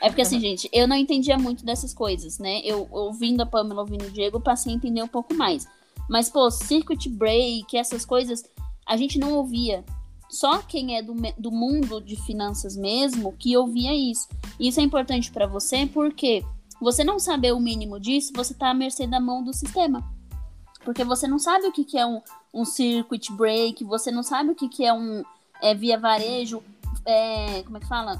É porque, assim, gente, eu não entendia muito dessas coisas, né? Eu, ouvindo a Pamela, ouvindo o Diego, passei a entender um pouco mais. Mas, pô, circuit break, essas coisas, a gente não ouvia. Só quem é do, do mundo de finanças mesmo que ouvia isso. Isso é importante para você porque você não saber o mínimo disso, você tá à mercê da mão do sistema. Porque você não sabe o que, que é um, um circuit break, você não sabe o que, que é um é, via varejo, é, como é que fala?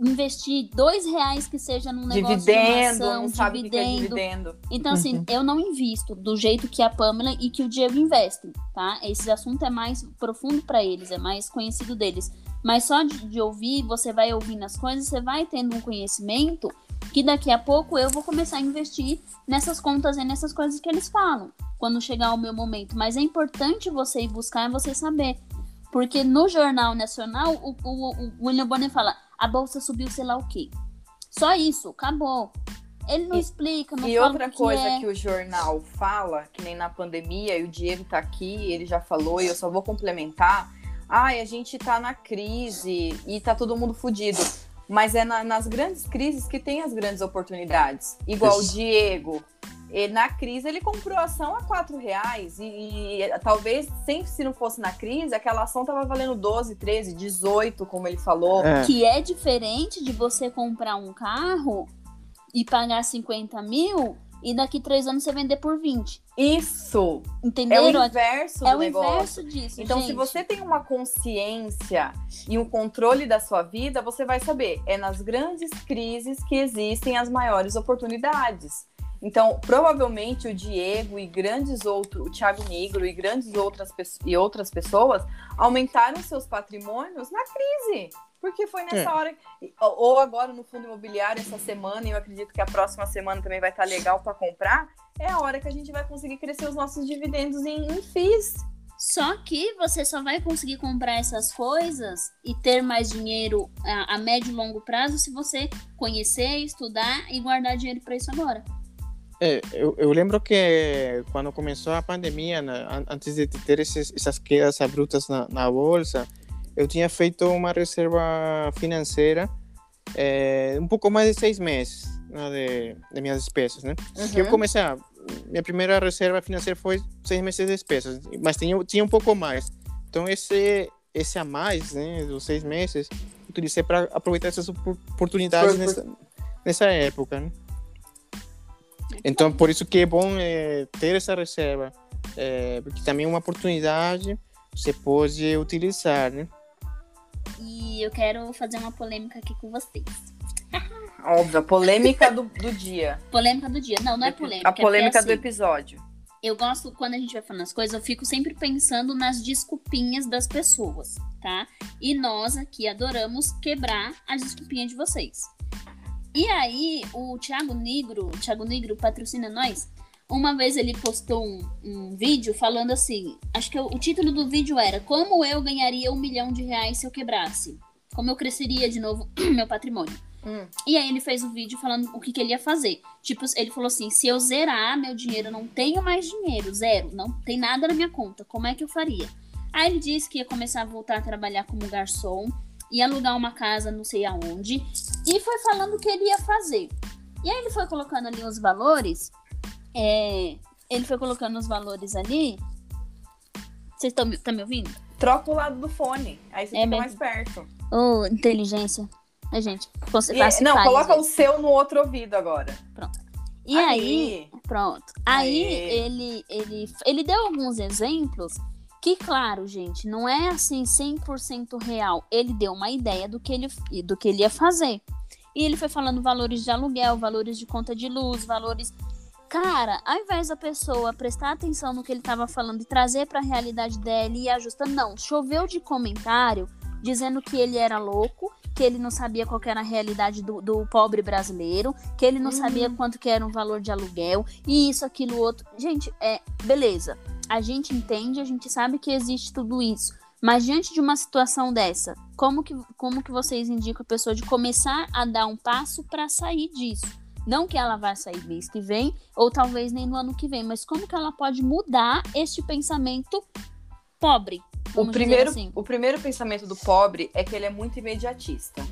investir dois reais que seja num negócio dividendo, de uma ação, não sabe dividendo. Que é dividendo. Então, assim, uhum. eu não invisto do jeito que a Pamela e que o Diego investem, tá? Esse assunto é mais profundo para eles, é mais conhecido deles. Mas só de, de, ouvir, você vai ouvindo as coisas, você vai tendo um conhecimento que daqui a pouco eu vou começar a investir nessas contas e nessas coisas que eles falam, quando chegar o meu momento. Mas é importante você ir buscar e você saber. Porque no Jornal Nacional, o, o, o William Bonner fala, a bolsa subiu sei lá o quê. Só isso, acabou. Ele não E- explica, não E fala outra que coisa é. que o jornal fala, que nem na pandemia, e o Diego tá aqui, ele já falou, e eu só vou complementar. Ai, a gente tá na crise e tá todo mundo fudido. Mas é na- nas grandes crises que tem as grandes oportunidades. Igual o Isso. Diego. E na crise ele comprou a ação a quatro reais e, e talvez sempre se não fosse na crise aquela ação tava valendo 12, 13, 18, como ele falou. É. Que é diferente de você comprar um carro e pagar 50 mil e daqui três anos você vender por 20. Isso é o Entenderam? inverso É do o negócio. inverso disso. Então, se gente. você tem uma consciência e um controle da sua vida, você vai saber. É nas grandes crises que existem as maiores oportunidades. Então, provavelmente o Diego e grandes outros, o Thiago Negro e grandes outras, e outras pessoas aumentaram seus patrimônios na crise. Porque foi nessa É. hora. Ou agora no fundo imobiliário, essa semana, e eu acredito que a próxima semana também vai estar legal para comprar. É a hora que a gente vai conseguir crescer os nossos dividendos em, em FIIs. Só que você só vai conseguir comprar essas coisas e ter mais dinheiro a, a médio e longo prazo se você conhecer, estudar e guardar dinheiro para isso agora. É, eu, eu lembro que quando começou a pandemia, né, an- antes de ter esses, essas quedas abruptas na, na bolsa, eu tinha feito uma reserva financeira é, um pouco mais de seis meses né, de, de minhas despesas, né? Que eu comecei a... Minha primeira reserva financeira foi seis meses de despesas, mas tinha, tinha um pouco mais. Então, esse, esse a mais, né, dos seis meses, utilizei para aproveitar essas opor- oportunidades Por- por- nessa, nessa época, né? Então, por isso que é bom é, ter essa reserva, é, porque também é uma oportunidade você pode utilizar, né? E eu quero fazer uma polêmica aqui com vocês. <laughs> Óbvio, a polêmica do, do dia. Polêmica do dia. Não, não é polêmica. A polêmica é do porque, assim, episódio. Eu gosto, quando a gente vai falando as coisas, eu fico sempre pensando nas desculpinhas das pessoas, tá? E nós aqui adoramos quebrar as desculpinhas de vocês. E aí, o Thiago Negro, o Thiago Negro patrocina nós. Uma vez ele postou um, um vídeo falando assim: acho que o, o título do vídeo era Como eu ganharia um milhão de reais se eu quebrasse? Como eu cresceria de novo <clears throat> meu patrimônio? Hum. E aí ele fez um vídeo falando o que, que ele ia fazer. Tipo, ele falou assim: se eu zerar meu dinheiro, eu não tenho mais dinheiro, zero, não tem nada na minha conta, como é que eu faria? Aí ele disse que ia começar a voltar a trabalhar como garçom, ia alugar uma casa não sei aonde, e foi falando o que ele ia fazer. E aí ele foi colocando ali os valores, é, ele foi colocando os valores ali. Vocês estão me, tão me ouvindo? Troca o lado do fone. Aí você É fica mesmo. mais perto. Ô, inteligência. É, gente, E- não, coloca gente. o seu no outro ouvido agora. E aí, Pronto. Aí Aê. ele, ele, ele deu alguns exemplos que, claro, gente, não é assim 100% real. Ele deu uma ideia do que ele, do que ele ia fazer. E ele foi falando valores de aluguel, valores de conta de luz, valores. Cara, ao invés da pessoa prestar atenção no que ele estava falando e trazer para a realidade dela e ir ajustando, não. Choveu de comentário dizendo que ele era louco, que ele não sabia qual era a realidade do, do pobre brasileiro, que ele não sabia quanto que era um valor de aluguel, e isso, aquilo, outro. Gente, é beleza. A gente entende, a gente sabe que existe tudo isso. Mas diante de uma situação dessa, como que, como que vocês indicam a pessoa de começar a dar um passo para sair disso? Não que ela vai sair mês que vem, ou talvez nem no ano que vem, mas como que ela pode mudar este pensamento pobre? O primeiro, assim? o primeiro pensamento do pobre é que ele é muito imediatista.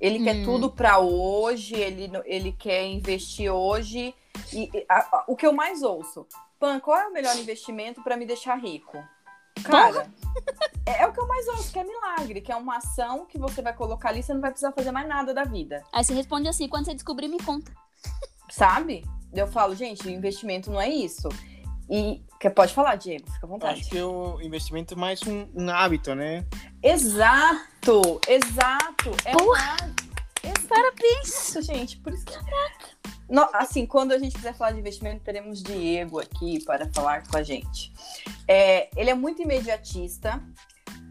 Ele quer Hum. tudo pra hoje, ele, ele quer investir hoje. E, a- a- o que eu mais ouço, Pan, qual é o melhor investimento pra me deixar rico? Cara, é, é o que eu mais ouço, que é milagre, que é uma ação que você vai colocar ali, você não vai precisar fazer mais nada da vida. Aí você responde assim, quando você descobrir, me conta. Sabe? Eu falo, gente, investimento não é isso. E que pode falar, Diego, fica à vontade. acho que o investimento é mais um, um hábito, né? Exato, exato. É Porra! um Parabéns! Isso, gente, por isso que... No- assim, quando a gente quiser falar de investimento, teremos Diego aqui para falar com a gente. É, ele é muito imediatista.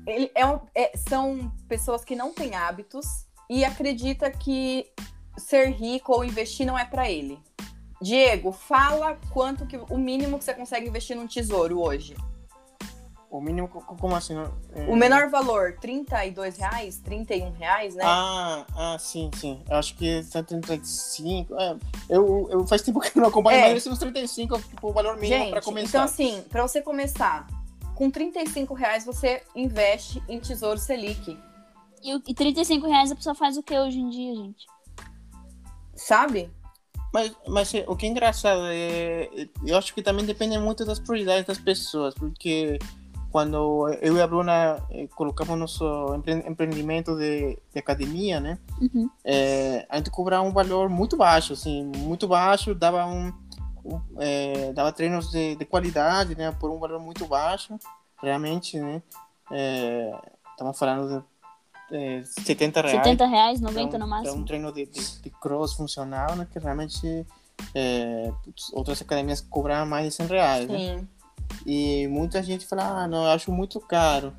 Ele é um- é- são pessoas que não têm hábitos e acredita que ser rico ou investir não é para ele. Diego, fala quanto que o mínimo que você consegue investir num tesouro hoje. O mínimo, como assim? É... O menor valor, 32 reais, 31 reais, né? Ah, ah sim, sim. Eu acho que tá 35. É, eu, eu faz tempo <laughs> que não acompanho, é. mas uns 35 tipo, o valor mínimo para começar. Então, assim, para você começar, com 35 reais você investe em Tesouro Selic. E, e 35 reais a pessoa faz o que hoje em dia, gente? Sabe? Mas, mas o que é engraçado é. Eu acho que também depende muito das prioridades das pessoas, porque quando eu e a Bruna eh, colocamos nosso empreendimento de, de academia, né? Uhum. É, a gente cobrava um valor muito baixo, assim, muito baixo, dava um, um é, dava treinos de, de, qualidade, né? Por um valor muito baixo, realmente, né? Estamos falando de é, 70 reais. 70 reais, 90 então, no máximo. É um treino de, de, de, cross funcional, né? Que realmente outras academias cobravam mais de 100 reais? Sim. né? E muita gente fala, ah, não, eu acho muito caro.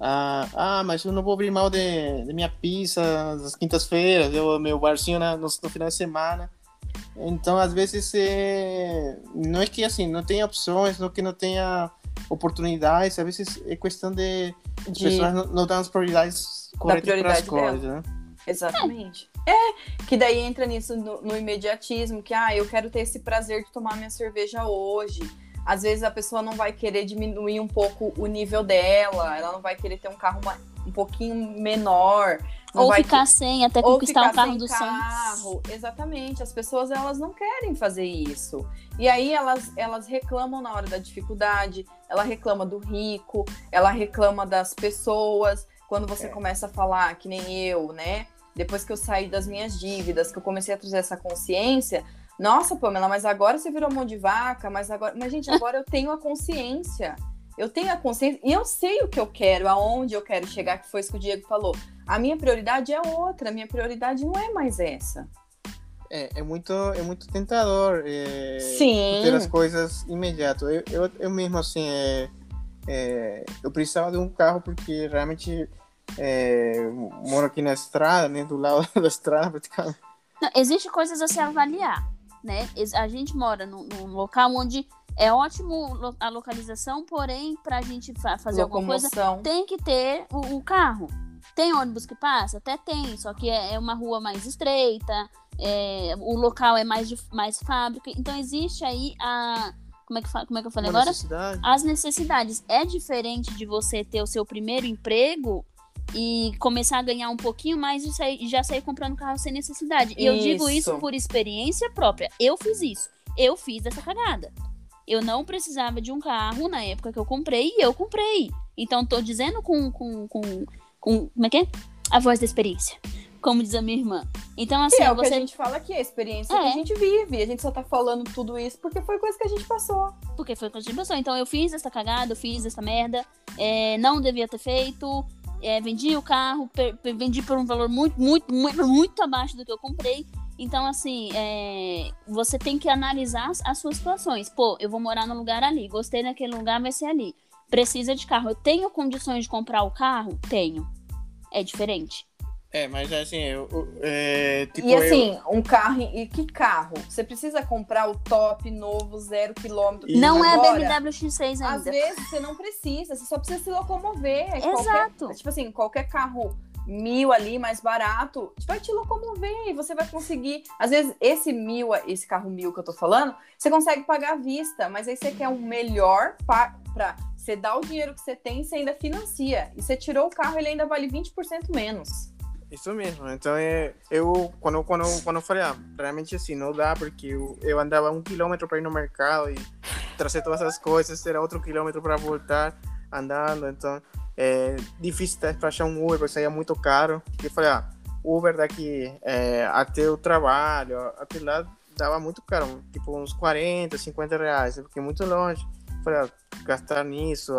Ah, ah mas eu não vou abrir mal de, de minha pizza nas quintas-feiras, meu barzinho na, no, no, final de semana. Então, às vezes, é... não é que assim, não tenha opções, não que não tenha oportunidades, às vezes é questão de, de... pessoas não, não dar as prioridades corretas para as coisas, né? Exatamente. É, que daí entra nisso no, no, imediatismo, que ah, eu quero ter esse prazer de tomar minha cerveja hoje às vezes a pessoa não vai querer diminuir um pouco o nível dela, ela não vai querer ter um carro uma, um pouquinho menor. Ou ficar que... sem, até conquistar o carro do carro. Exatamente. As pessoas elas não querem fazer isso. E aí elas, elas reclamam na hora da dificuldade, ela reclama do rico, ela reclama das pessoas. Quando você é. começa a falar, que nem eu, né? Depois que eu saí das minhas dívidas, que eu comecei a trazer essa consciência, nossa, Pamela, mas agora você virou mão de vaca, mas agora. Mas, gente, agora eu tenho a consciência. Eu tenho a consciência e eu sei o que eu quero, aonde eu quero chegar, que foi isso que o Diego falou. A minha prioridade é outra, a minha prioridade não é mais essa. É, é muito, é muito tentador é, Sim. ter as coisas imediato. Eu, eu, eu mesmo, assim, é, é, eu precisava de um carro porque realmente é, moro aqui na estrada, né, do lado <laughs> da estrada praticamente. Não, existe coisas a se avaliar né? A gente mora num, num local onde é ótimo a localização, porém, para a gente fazer Locomoção. alguma coisa, tem que ter o, o, carro. Tem ônibus que passa? Até tem, só que é, é uma rua mais estreita, é, o local é mais, de, mais fábrica. Então, existe aí a. Como é que, como é que eu falei uma agora? Necessidade. As necessidades. É diferente de você ter o seu primeiro emprego e começar a ganhar um pouquinho mais e, sair, já sair comprando carro sem necessidade. E eu digo isso por experiência própria. Eu fiz isso. Eu fiz essa cagada. Eu não precisava de um carro na época que eu comprei e eu comprei. Então tô dizendo com, com, com, com como é que é? A voz da experiência. Como diz a minha irmã. Então, assim, é o você... que a gente fala aqui, a experiência é. que a gente vive. A gente só tá falando tudo isso porque foi coisa que a gente passou. Porque foi coisa que a gente passou. Então, eu fiz essa cagada, eu fiz essa merda. É, não devia ter feito é, vendi o carro, vendi por um valor muito, muito, muito, muito abaixo do que eu comprei. Então, assim, é, você tem que analisar as, as, suas situações. Pô, eu vou morar no lugar ali, gostei daquele lugar, vai ser ali. Precisa de carro. Eu tenho condições de comprar o carro? Tenho. É diferente. É, mas assim, eu, é, tipo, E assim, eu... um carro, e que carro? Você precisa comprar o top novo, zero quilômetro. Não Agora, é a BMW X6 ainda. Às vezes você não precisa, você só precisa se locomover. É Exato. Qualquer, tipo assim, qualquer carro mil ali, mais barato, vai te locomover e você vai conseguir. Às vezes, esse mil, esse carro mil que eu tô falando, você consegue pagar à vista, mas aí você quer um melhor para você dar o dinheiro que você tem, você ainda financia. E você tirou o carro, ele ainda vale 20% menos. Isso mesmo. Então, é, eu, quando, quando, quando eu falei, ah, realmente assim, não dá, porque eu, eu andava um quilômetro para ir no mercado e trazer todas as coisas, era outro quilômetro para voltar andando. Então, é difícil para achar um Uber, porque saía muito caro. E eu falei, ah, Uber daqui é, até o trabalho, até lá dava muito caro, tipo uns 40, 50 reais, porque é muito longe. Eu falei, ah, gastar nisso,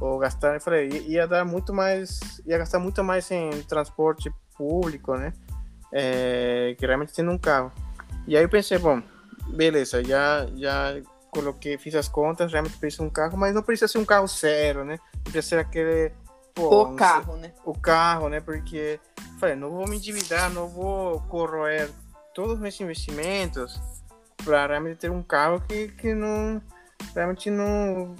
ou gastar, eu falei, ia dar muito mais, ia gastar muito mais em transporte público, né? É, que realmente tendo um carro. E aí eu pensei, bom, beleza, já, já coloquei, fiz as contas, realmente preciso um carro, mas não precisa ser um carro zero, né? Precisa ser aquele. Pô, o carro, sei, né? O carro, né? Porque falei, não vou me endividar, não vou corroer todos os meus investimentos para realmente ter um carro que, que não realmente não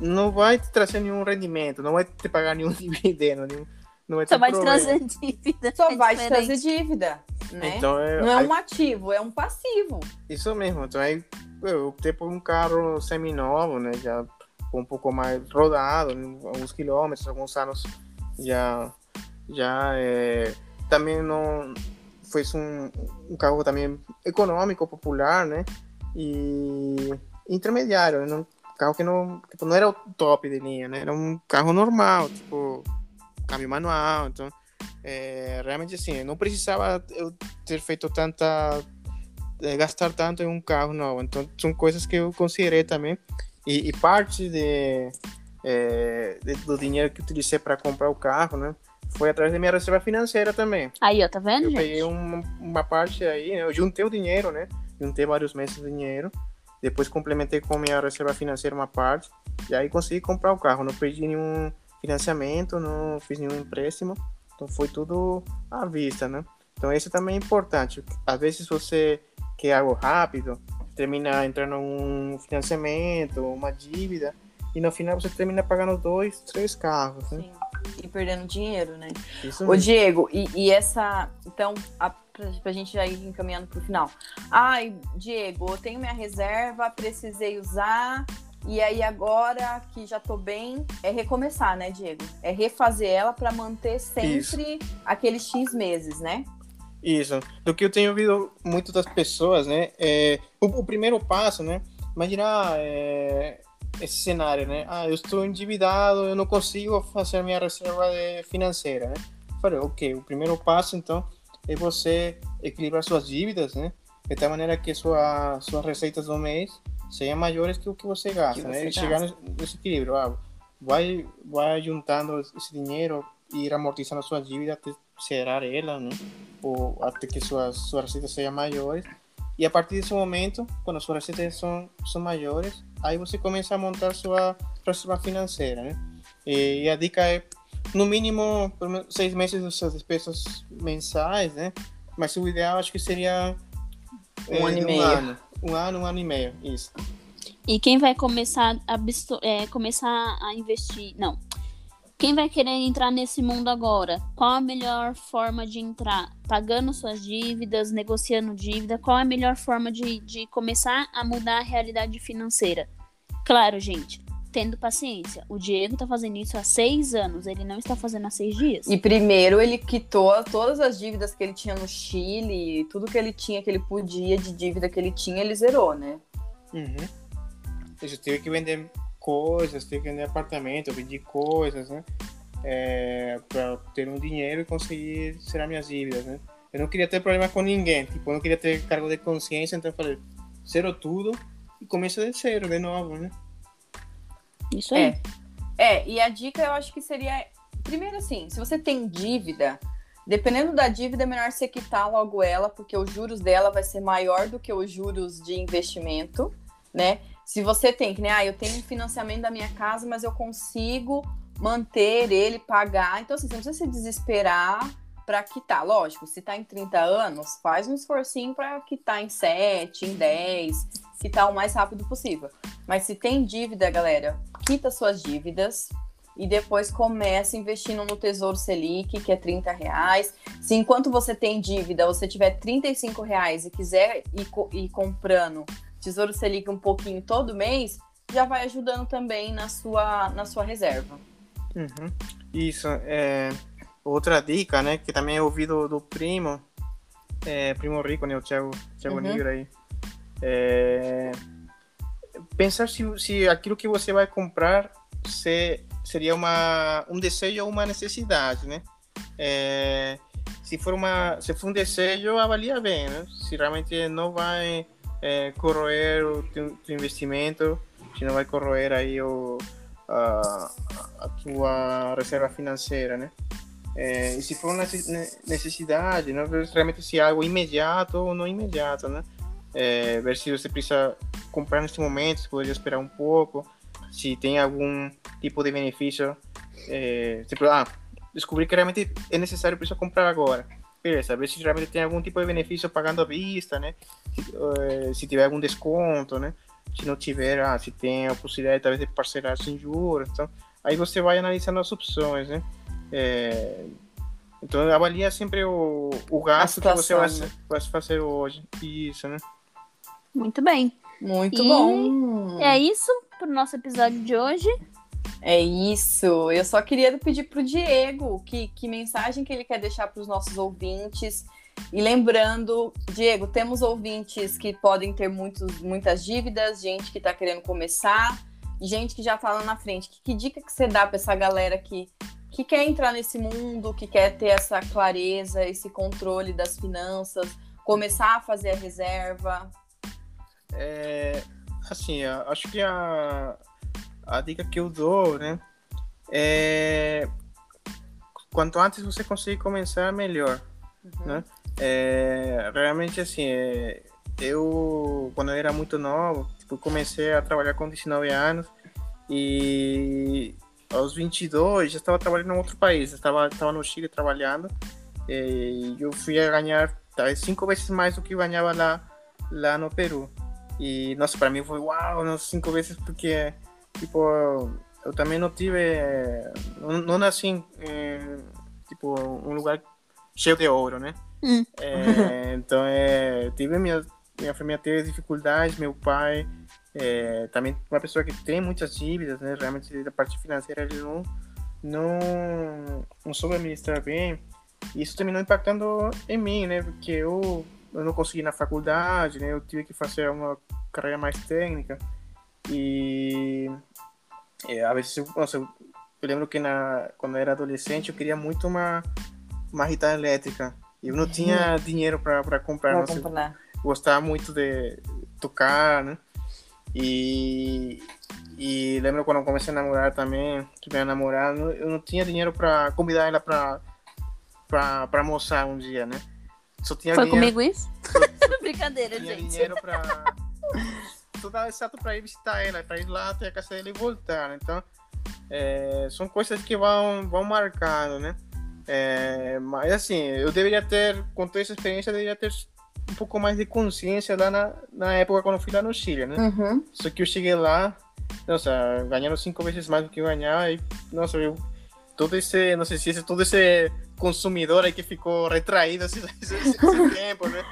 não vai te trazer nenhum rendimento, não vai te pagar nenhum <laughs> dividendo, nenhum, não vai te Só vai te trazer dívida. Só é vai te trazer dívida, né? Então, é, Não é aí- um ativo, é um passivo. Isso mesmo, então aí eu optei por um carro seminovo, né, já um pouco mais rodado, alguns quilômetros, alguns anos já, já é, também não foi um, um carro também econômico, popular, né, e intermediário, né, um carro que não, tipo, não era o top de linha, né, era um carro normal, tipo, câmbio manual, então, é, realmente assim, não precisava eu ter feito tanta é, gastar tanto em um carro novo. Então, são coisas que eu considerei também. E, e parte de, é, de- do dinheiro que utilizei para comprar o carro, né? Foi atrás da minha reserva financeira também. Aí, ó, tá vendo, Eu gente? peguei uma, uma parte aí, né? eu juntei o dinheiro, né? Juntei vários meses de dinheiro. Depois complementei com minha reserva financeira uma parte. E aí consegui comprar o carro. Não perdi nenhum financiamento, não fiz nenhum empréstimo. Então foi tudo à vista, né? Então isso também é importante. Às vezes você quer algo rápido, termina entrando um financiamento, uma dívida. E no final você termina pagando dois, três carros, né? Sim. E perdendo dinheiro, né? Isso Ô, mesmo. Diego, e, e essa. Então, a, pra, pra gente já ir encaminhando pro final. Ai, Diego, eu tenho minha reserva, precisei usar. E aí, agora que já tô bem, é recomeçar, né, Diego? É refazer ela pra manter sempre aqueles X meses, né? Isso. Do que eu tenho ouvido muito das pessoas, né? É, o, o primeiro passo, né? Imaginar é, esse cenário, né? Ah, eu estou endividado, eu não consigo fazer minha reserva financeira, né? Falei, ok, o primeiro passo, então, é você equilibrar suas dívidas, né? De tal maneira que sua, suas receitas do mês sejam maiores que o que você gasta, Que né? você E chegar nesse equilíbrio. Ah, vai, vai juntando esse dinheiro e ir amortizando sua dívida até zerar ela, né? Ou até que suas, suas receitas sejam maiores. E a partir desse momento, quando suas receitas são, são maiores, aí você começa a montar sua reserva financeira, né? E, e a dica é, no mínimo, seis meses das suas despesas mensais, né? Mas o ideal acho que seria Um eh, ano e meio. ano. Um ano, um ano e meio, isso. E quem vai começar a, é, começar a investir. Não. Quem vai querer entrar nesse mundo agora? Qual a melhor forma de entrar? Pagando suas dívidas, negociando dívida? Qual a melhor forma de, de começar a mudar a realidade financeira? Claro, gente, tendo paciência. O Diego tá fazendo isso há seis anos, ele não está fazendo há seis dias. E primeiro ele quitou todas as dívidas que ele tinha no Chile, tudo que ele tinha, que ele podia de dívida que ele tinha, ele zerou, né? Uhum. Eu tive que vender coisas, tive que vender apartamento, vender coisas, né? É, para ter um dinheiro e conseguir zerar minhas dívidas, né? Eu não queria ter problema com ninguém, tipo, eu não queria ter cargo de consciência, então eu falei, zero tudo e começa de zero, de novo, né? Isso aí. É. É, e a dica eu acho que seria. Primeiro, assim, se você tem dívida, dependendo da dívida, é melhor você quitar logo ela, porque os juros dela vai ser maior do que os juros de investimento, né? Se você tem, que nem, ah, eu tenho financiamento da minha casa, mas eu consigo manter ele, pagar. Então, assim, você não precisa se desesperar para quitar. Lógico, se tá em 30 anos, faz um esforcinho para quitar em 7, em 10, quitar o mais rápido possível. Mas se tem dívida, galera, quita suas dívidas e depois começa investindo no Tesouro Selic, que é 30 reais. Se enquanto você tem dívida, você tiver 35 reais e quiser ir, co- ir comprando Tesouro Selic um pouquinho todo mês, já vai ajudando também na sua, na sua reserva. Uhum. Isso, é outra dica, né, que também eu ouvi do, do primo, é, primo rico, né, o Thiago, Thiago Uhum. Negro aí, é, pensar se, se aquilo que você vai comprar se, seria uma, um desejo ou uma necessidade, né, É, se for uma, se for um desejo, avalia bem, né, se realmente não vai é, corroer o teu, teu investimento, se não vai corroer aí o a, a tua reserva financeira, né? É, e se for uma necess- ne- necessidade, ver realmente se é algo imediato ou não imediato, né? É, ver se você precisa comprar neste momento, se poderia esperar um pouco, se tem algum tipo de benefício, é, tipo, ah, descobrir que realmente é necessário isso comprar agora. Beleza, ver se realmente tem algum tipo de benefício pagando à vista, né? Se, uh, se tiver algum desconto, né? Se não tiver, ah, se tem a possibilidade talvez de parcelar sem juros. Então, aí você vai analisando as opções, né? É, então, avalia sempre o, o gasto que você vai, né? vai fazer hoje. Isso, né? Muito bem. Muito e bom. É isso pro nosso episódio de hoje. É isso. Eu só queria pedir pro Diego que, que mensagem que ele quer deixar para os nossos ouvintes. E lembrando, Diego, temos ouvintes que podem ter muitos, muitas dívidas, gente que está querendo começar, gente que já está lá na frente. Que, que dica que você dá para essa galera que, que quer entrar nesse mundo, que quer ter essa clareza, esse controle das finanças, começar a fazer a reserva? É, assim, acho que a, a dica que eu dou, né? É quanto antes você conseguir começar, melhor, uhum. né? É, realmente, assim, é, eu, quando eu era muito novo, tipo, comecei a trabalhar com 19 anos e aos 22 já estava trabalhando em outro país, estava estava no Chile trabalhando e eu fui a ganhar talvez cinco vezes mais do que ganhava lá lá no Peru e nossa para mim foi uau, cinco vezes porque tipo, eu também não tive, não, não nasci em, tipo, um lugar cheio de ouro, né? Hum. É, então, é, tive minha, minha família teve dificuldades, meu pai é, também uma pessoa que tem muitas dívidas, né? Realmente, da parte financeira, ele não, não, não soube administrar bem. Isso terminou impactando em mim, né? Porque eu, eu não consegui na faculdade, né? Eu tive que fazer uma carreira mais técnica. E é, a vezes, eu, nossa, eu, eu, lembro que na, quando eu era adolescente eu queria muito uma, uma guitarra elétrica. Eu não tinha uhum. dinheiro para comprar. Pra nossa, comprar. Eu gostava muito de tocar, né? E, e lembro quando eu comecei a namorar também, minha namorada, eu não tinha dinheiro para convidar ela para para almoçar um dia, né? Só tinha Foi dinheiro, comigo isso? Só, <laughs> Brincadeira, tinha gente. dinheiro para <laughs> tudo exceto para ir visitar ela, para ir lá até a casa dele e voltar. Então, é, são coisas que vão, vão marcando, né? É, mas assim, eu deveria ter, com toda essa experiência, deveria ter um pouco mais de consciência lá na, na época quando eu fui lá no Chile, né? Uhum. Só que eu cheguei lá, nossa, ganhando cinco vezes mais do que eu ganhava e, nossa, eu todo esse, não sei se esse, todo esse consumidor aí que ficou retraído <laughs> esse, esse, esse tempo, né?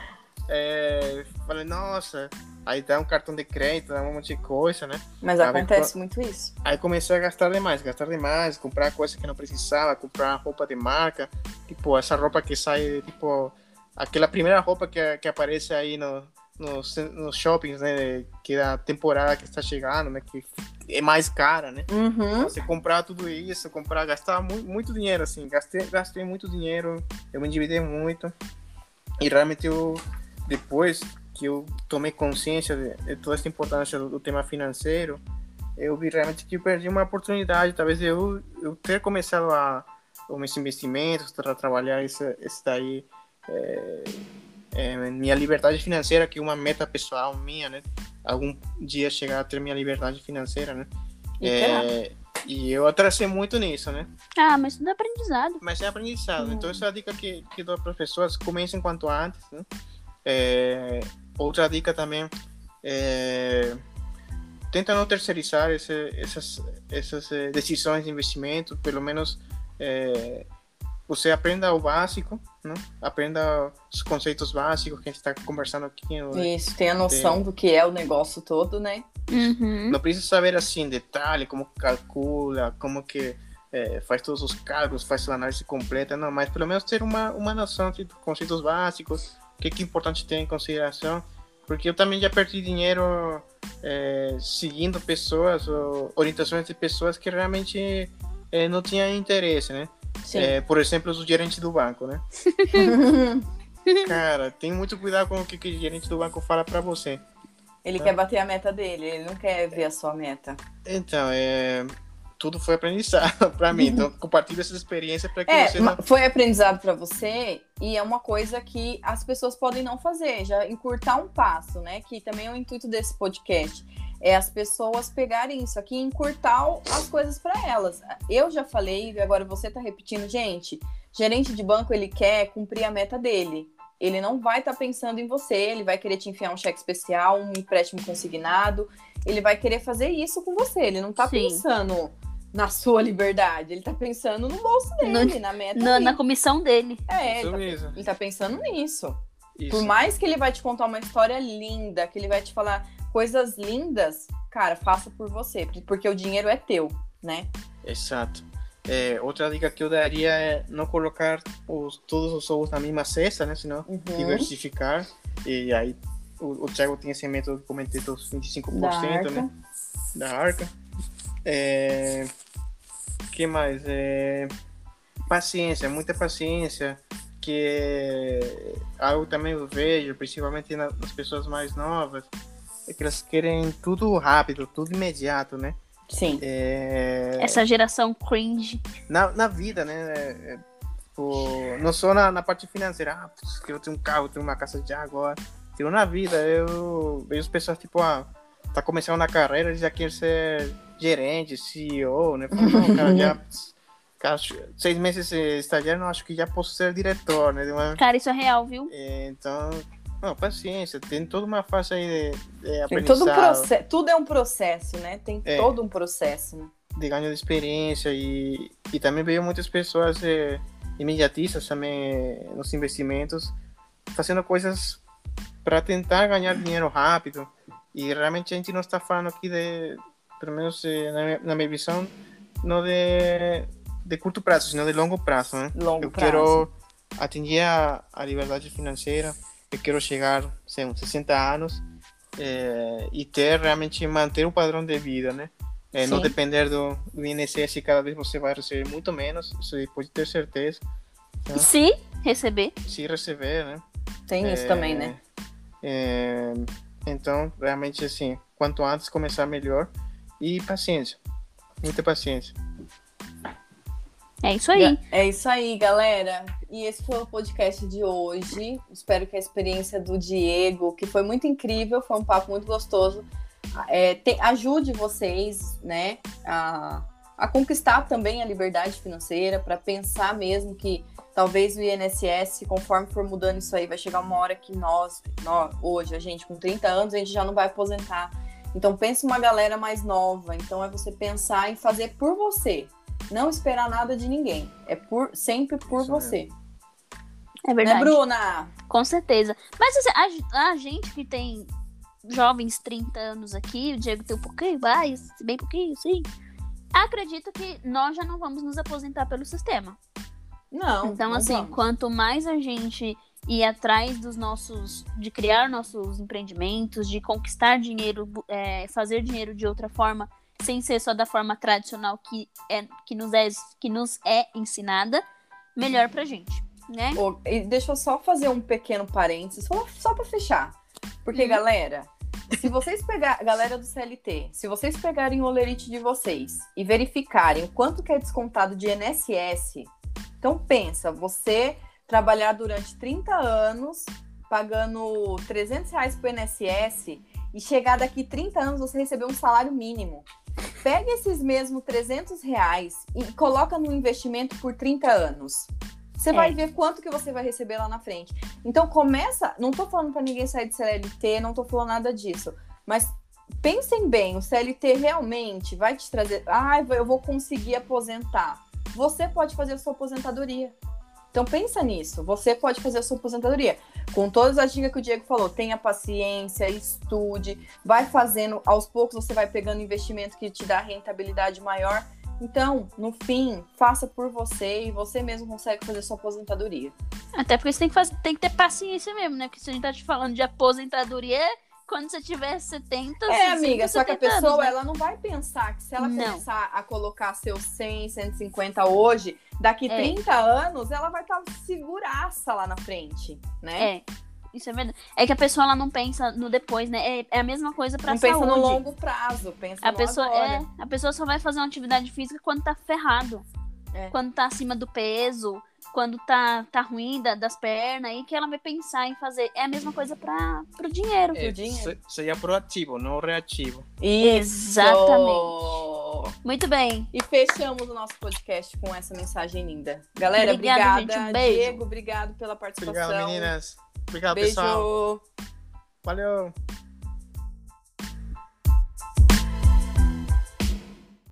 É, falei, nossa, aí dá um cartão de crédito, dá um monte de coisa, né? Mas aí, acontece muito isso. Aí comecei a gastar demais, gastar demais, comprar coisas que não precisava, comprar roupa de marca, tipo, essa roupa que sai, tipo, aquela primeira roupa que, que aparece aí no, nos, nos shoppings, né? Que é a temporada que está chegando, né? Que é mais cara, né? Uhum. Você comprar tudo isso, comprar, gastar muito, muito dinheiro, assim. Gastei, gastei muito dinheiro, eu me endividei muito. E realmente eu depois que eu tomei consciência de, de toda essa importância do, do, tema financeiro, eu vi realmente que eu perdi uma oportunidade, talvez eu, eu ter começado a os meus investimentos, para trabalhar esse, esse daí, é, é, minha liberdade financeira, que é uma meta pessoal minha, né? Algum dia chegar a ter minha liberdade financeira, né? E, é, e eu atrasei muito nisso, né? Ah, mas tudo é aprendizado. Mas é aprendizado. Hum. Então, essa é a dica que, que dou para as pessoas: comecem quanto antes, né? É, outra dica também é tenta não terceirizar esse, essas, essas eh, decisões de investimento, pelo menos é, você aprenda o básico, né? aprenda os conceitos básicos que a gente está conversando aqui. No, Isso, tenha noção de... do que é o negócio todo, né? Uhum. Não precisa saber assim, detalhe, como calcula, como que é, faz todos os cálculos, faz a análise completa, não, mas pelo menos ter uma, uma noção de conceitos básicos, o que, que é importante ter em consideração, porque eu também já perdi dinheiro é, seguindo pessoas, ou orientações de pessoas que realmente é, não tinham interesse, né? É, por exemplo, os gerentes do banco, né? <laughs> Cara, tem muito cuidado com o que, que o gerente do banco fala para você. Ele quer bater a meta dele, ele não quer ver a sua meta. Então, é, tudo foi aprendizado <laughs> para mim. <laughs> Então, compartilho essa experiência para que é, você não... Foi aprendizado para você e é uma coisa que as pessoas podem não fazer, já encurtar um passo, né? Que também é o intuito desse podcast. é as pessoas pegarem isso aqui e encurtar as coisas para elas. Eu já falei, e agora você está repetindo, gente, gerente de banco ele quer cumprir a meta dele. Ele não vai estar tá pensando em você, ele vai querer te enfiar um cheque especial, um empréstimo consignado, ele vai querer fazer isso com você. Ele não está pensando na sua liberdade, ele está pensando no bolso dele, no, na meta na, dele. na comissão dele. É, ele está ele tá pensando nisso. Isso. Por mais que ele vai te contar uma história linda, que ele vai te falar coisas lindas, cara, faça por você, porque o dinheiro é teu, né? Exato. É, outra dica que eu daria é não colocar os, todos os ovos na mesma cesta, né? Senão uhum. diversificar. E aí o, o Thiago tem esse método que comentei dos 25%, da arca. né? Da arca. É, que mais? É, paciência, muita paciência. Que é algo também eu vejo, principalmente nas pessoas mais novas, é que elas querem tudo rápido, tudo imediato, né? Sim. É... Essa geração cringe. Na, na vida, né? É, é tipo, não só na, na parte financeira. Ah, eu tenho um carro, tenho uma casa de agora. Tipo, na vida, eu vejo as pessoas, tipo, ah, tá começando na carreira, já quer ser gerente, CEO, né? Não, cara, já... <laughs> Cara, seis meses estagiário, não acho que já posso ser diretor, né? Uma... Cara, isso é real, viu? É, então, não, paciência, tem toda uma fase aí de, de aprendizado. Tem todo um processo, tudo é um processo, né? Tem é, todo um processo, né? De ganho de experiência e, e também vejo muitas pessoas é, imediatistas também nos investimentos, fazendo coisas para tentar ganhar dinheiro rápido. E realmente a gente não está falando aqui de, pelo menos é, na, minha, na minha visão, não de, de curto prazo, sino de longo prazo, né? Longo Eu prazo. quero atingir a, a liberdade financeira eu quero chegar, sei, uns 60 anos é, e ter realmente manter um padrão de vida, né? É, não depender do, do INSS cada vez você vai receber muito menos, isso pode ter certeza. Né? Se receber. Se receber, né? Tem isso também, né? Então, realmente, assim, quanto antes começar, melhor. E paciência, muita paciência. É isso aí. É isso aí, galera. E esse foi o podcast de hoje. Espero que a experiência do Diego, que foi muito incrível, foi um papo muito gostoso, é, te, ajude vocês, né, a, a conquistar também a liberdade financeira, para pensar mesmo que talvez o INSS, conforme for mudando isso aí, vai chegar uma hora que nós, nós hoje, a gente com 30 anos, a gente já não vai aposentar. Então pense uma galera mais nova. Então é você pensar em fazer por você, não esperar nada de ninguém. É por sempre por Isso você. É verdade. Né, Bruna? Com certeza. Mas assim, a, a, gente que tem jovens 30 anos aqui, o Diego tem um pouquinho mais, bem pouquinho, sim. Acredito que nós já não vamos nos aposentar pelo sistema. Não. Então, não assim, vamos. quanto mais a gente ir atrás dos nossos. de criar nossos empreendimentos, de conquistar dinheiro, é, fazer dinheiro de outra forma sem ser só da forma tradicional que, é, que, nos, é, que nos é ensinada, melhor pra gente, né? Oh, e deixa eu só fazer um pequeno parênteses, só, só pra fechar. Porque, uhum. galera, se vocês pegar <laughs> galera do CLT, se vocês pegarem o olerite de vocês e verificarem quanto que é descontado de INSS, então pensa, você trabalhar durante 30 anos pagando 300 reais pro INSS e chegar daqui 30 anos você receber um salário mínimo. Pega esses mesmos 300 reais e coloca no investimento por 30 anos. Você é. vai ver quanto que você vai receber lá na frente. Então começa, não tô falando para ninguém sair de CLT, não tô falando nada disso, mas pensem bem, o CLT realmente vai te trazer, ah, eu vou conseguir aposentar. Você pode fazer a sua aposentadoria. Então pensa nisso, você pode fazer a sua aposentadoria. Com todas as dicas que o Diego falou, tenha paciência, estude, vai fazendo, aos poucos você vai pegando investimento que te dá rentabilidade maior. Então, no fim, faça por você e você mesmo consegue fazer sua aposentadoria. Até porque você tem que, fazer, tem que ter paciência mesmo, né? Porque se a gente tá te falando de aposentadoria, quando você tiver 70, É, amiga, só que a pessoa, anos, né? ela não vai pensar que se ela não. começar a colocar seus 100, 150 hoje, daqui é. 30 anos, ela vai estar tá seguraça lá na frente, né? É. Isso é verdade. É que a pessoa ela não pensa no depois, né? É, é a mesma coisa pra não saúde. Não pensa no longo prazo, pensa a no pessoa agora. É, a pessoa só vai fazer uma atividade física quando tá ferrado. É. Quando tá acima do peso, quando tá, tá ruim da- das pernas, aí que ela vai pensar em fazer. É a mesma coisa para pro dinheiro. É, dinheiro. proativo, não reativo. Isso! Exatamente. Muito bem. E fechamos o nosso podcast com essa mensagem linda. Galera, Obrigada, obrigada. gente. Um beijo. Diego, obrigado pela participação. Obrigado, meninas. Obrigado, pessoal. Beijo. Valeu.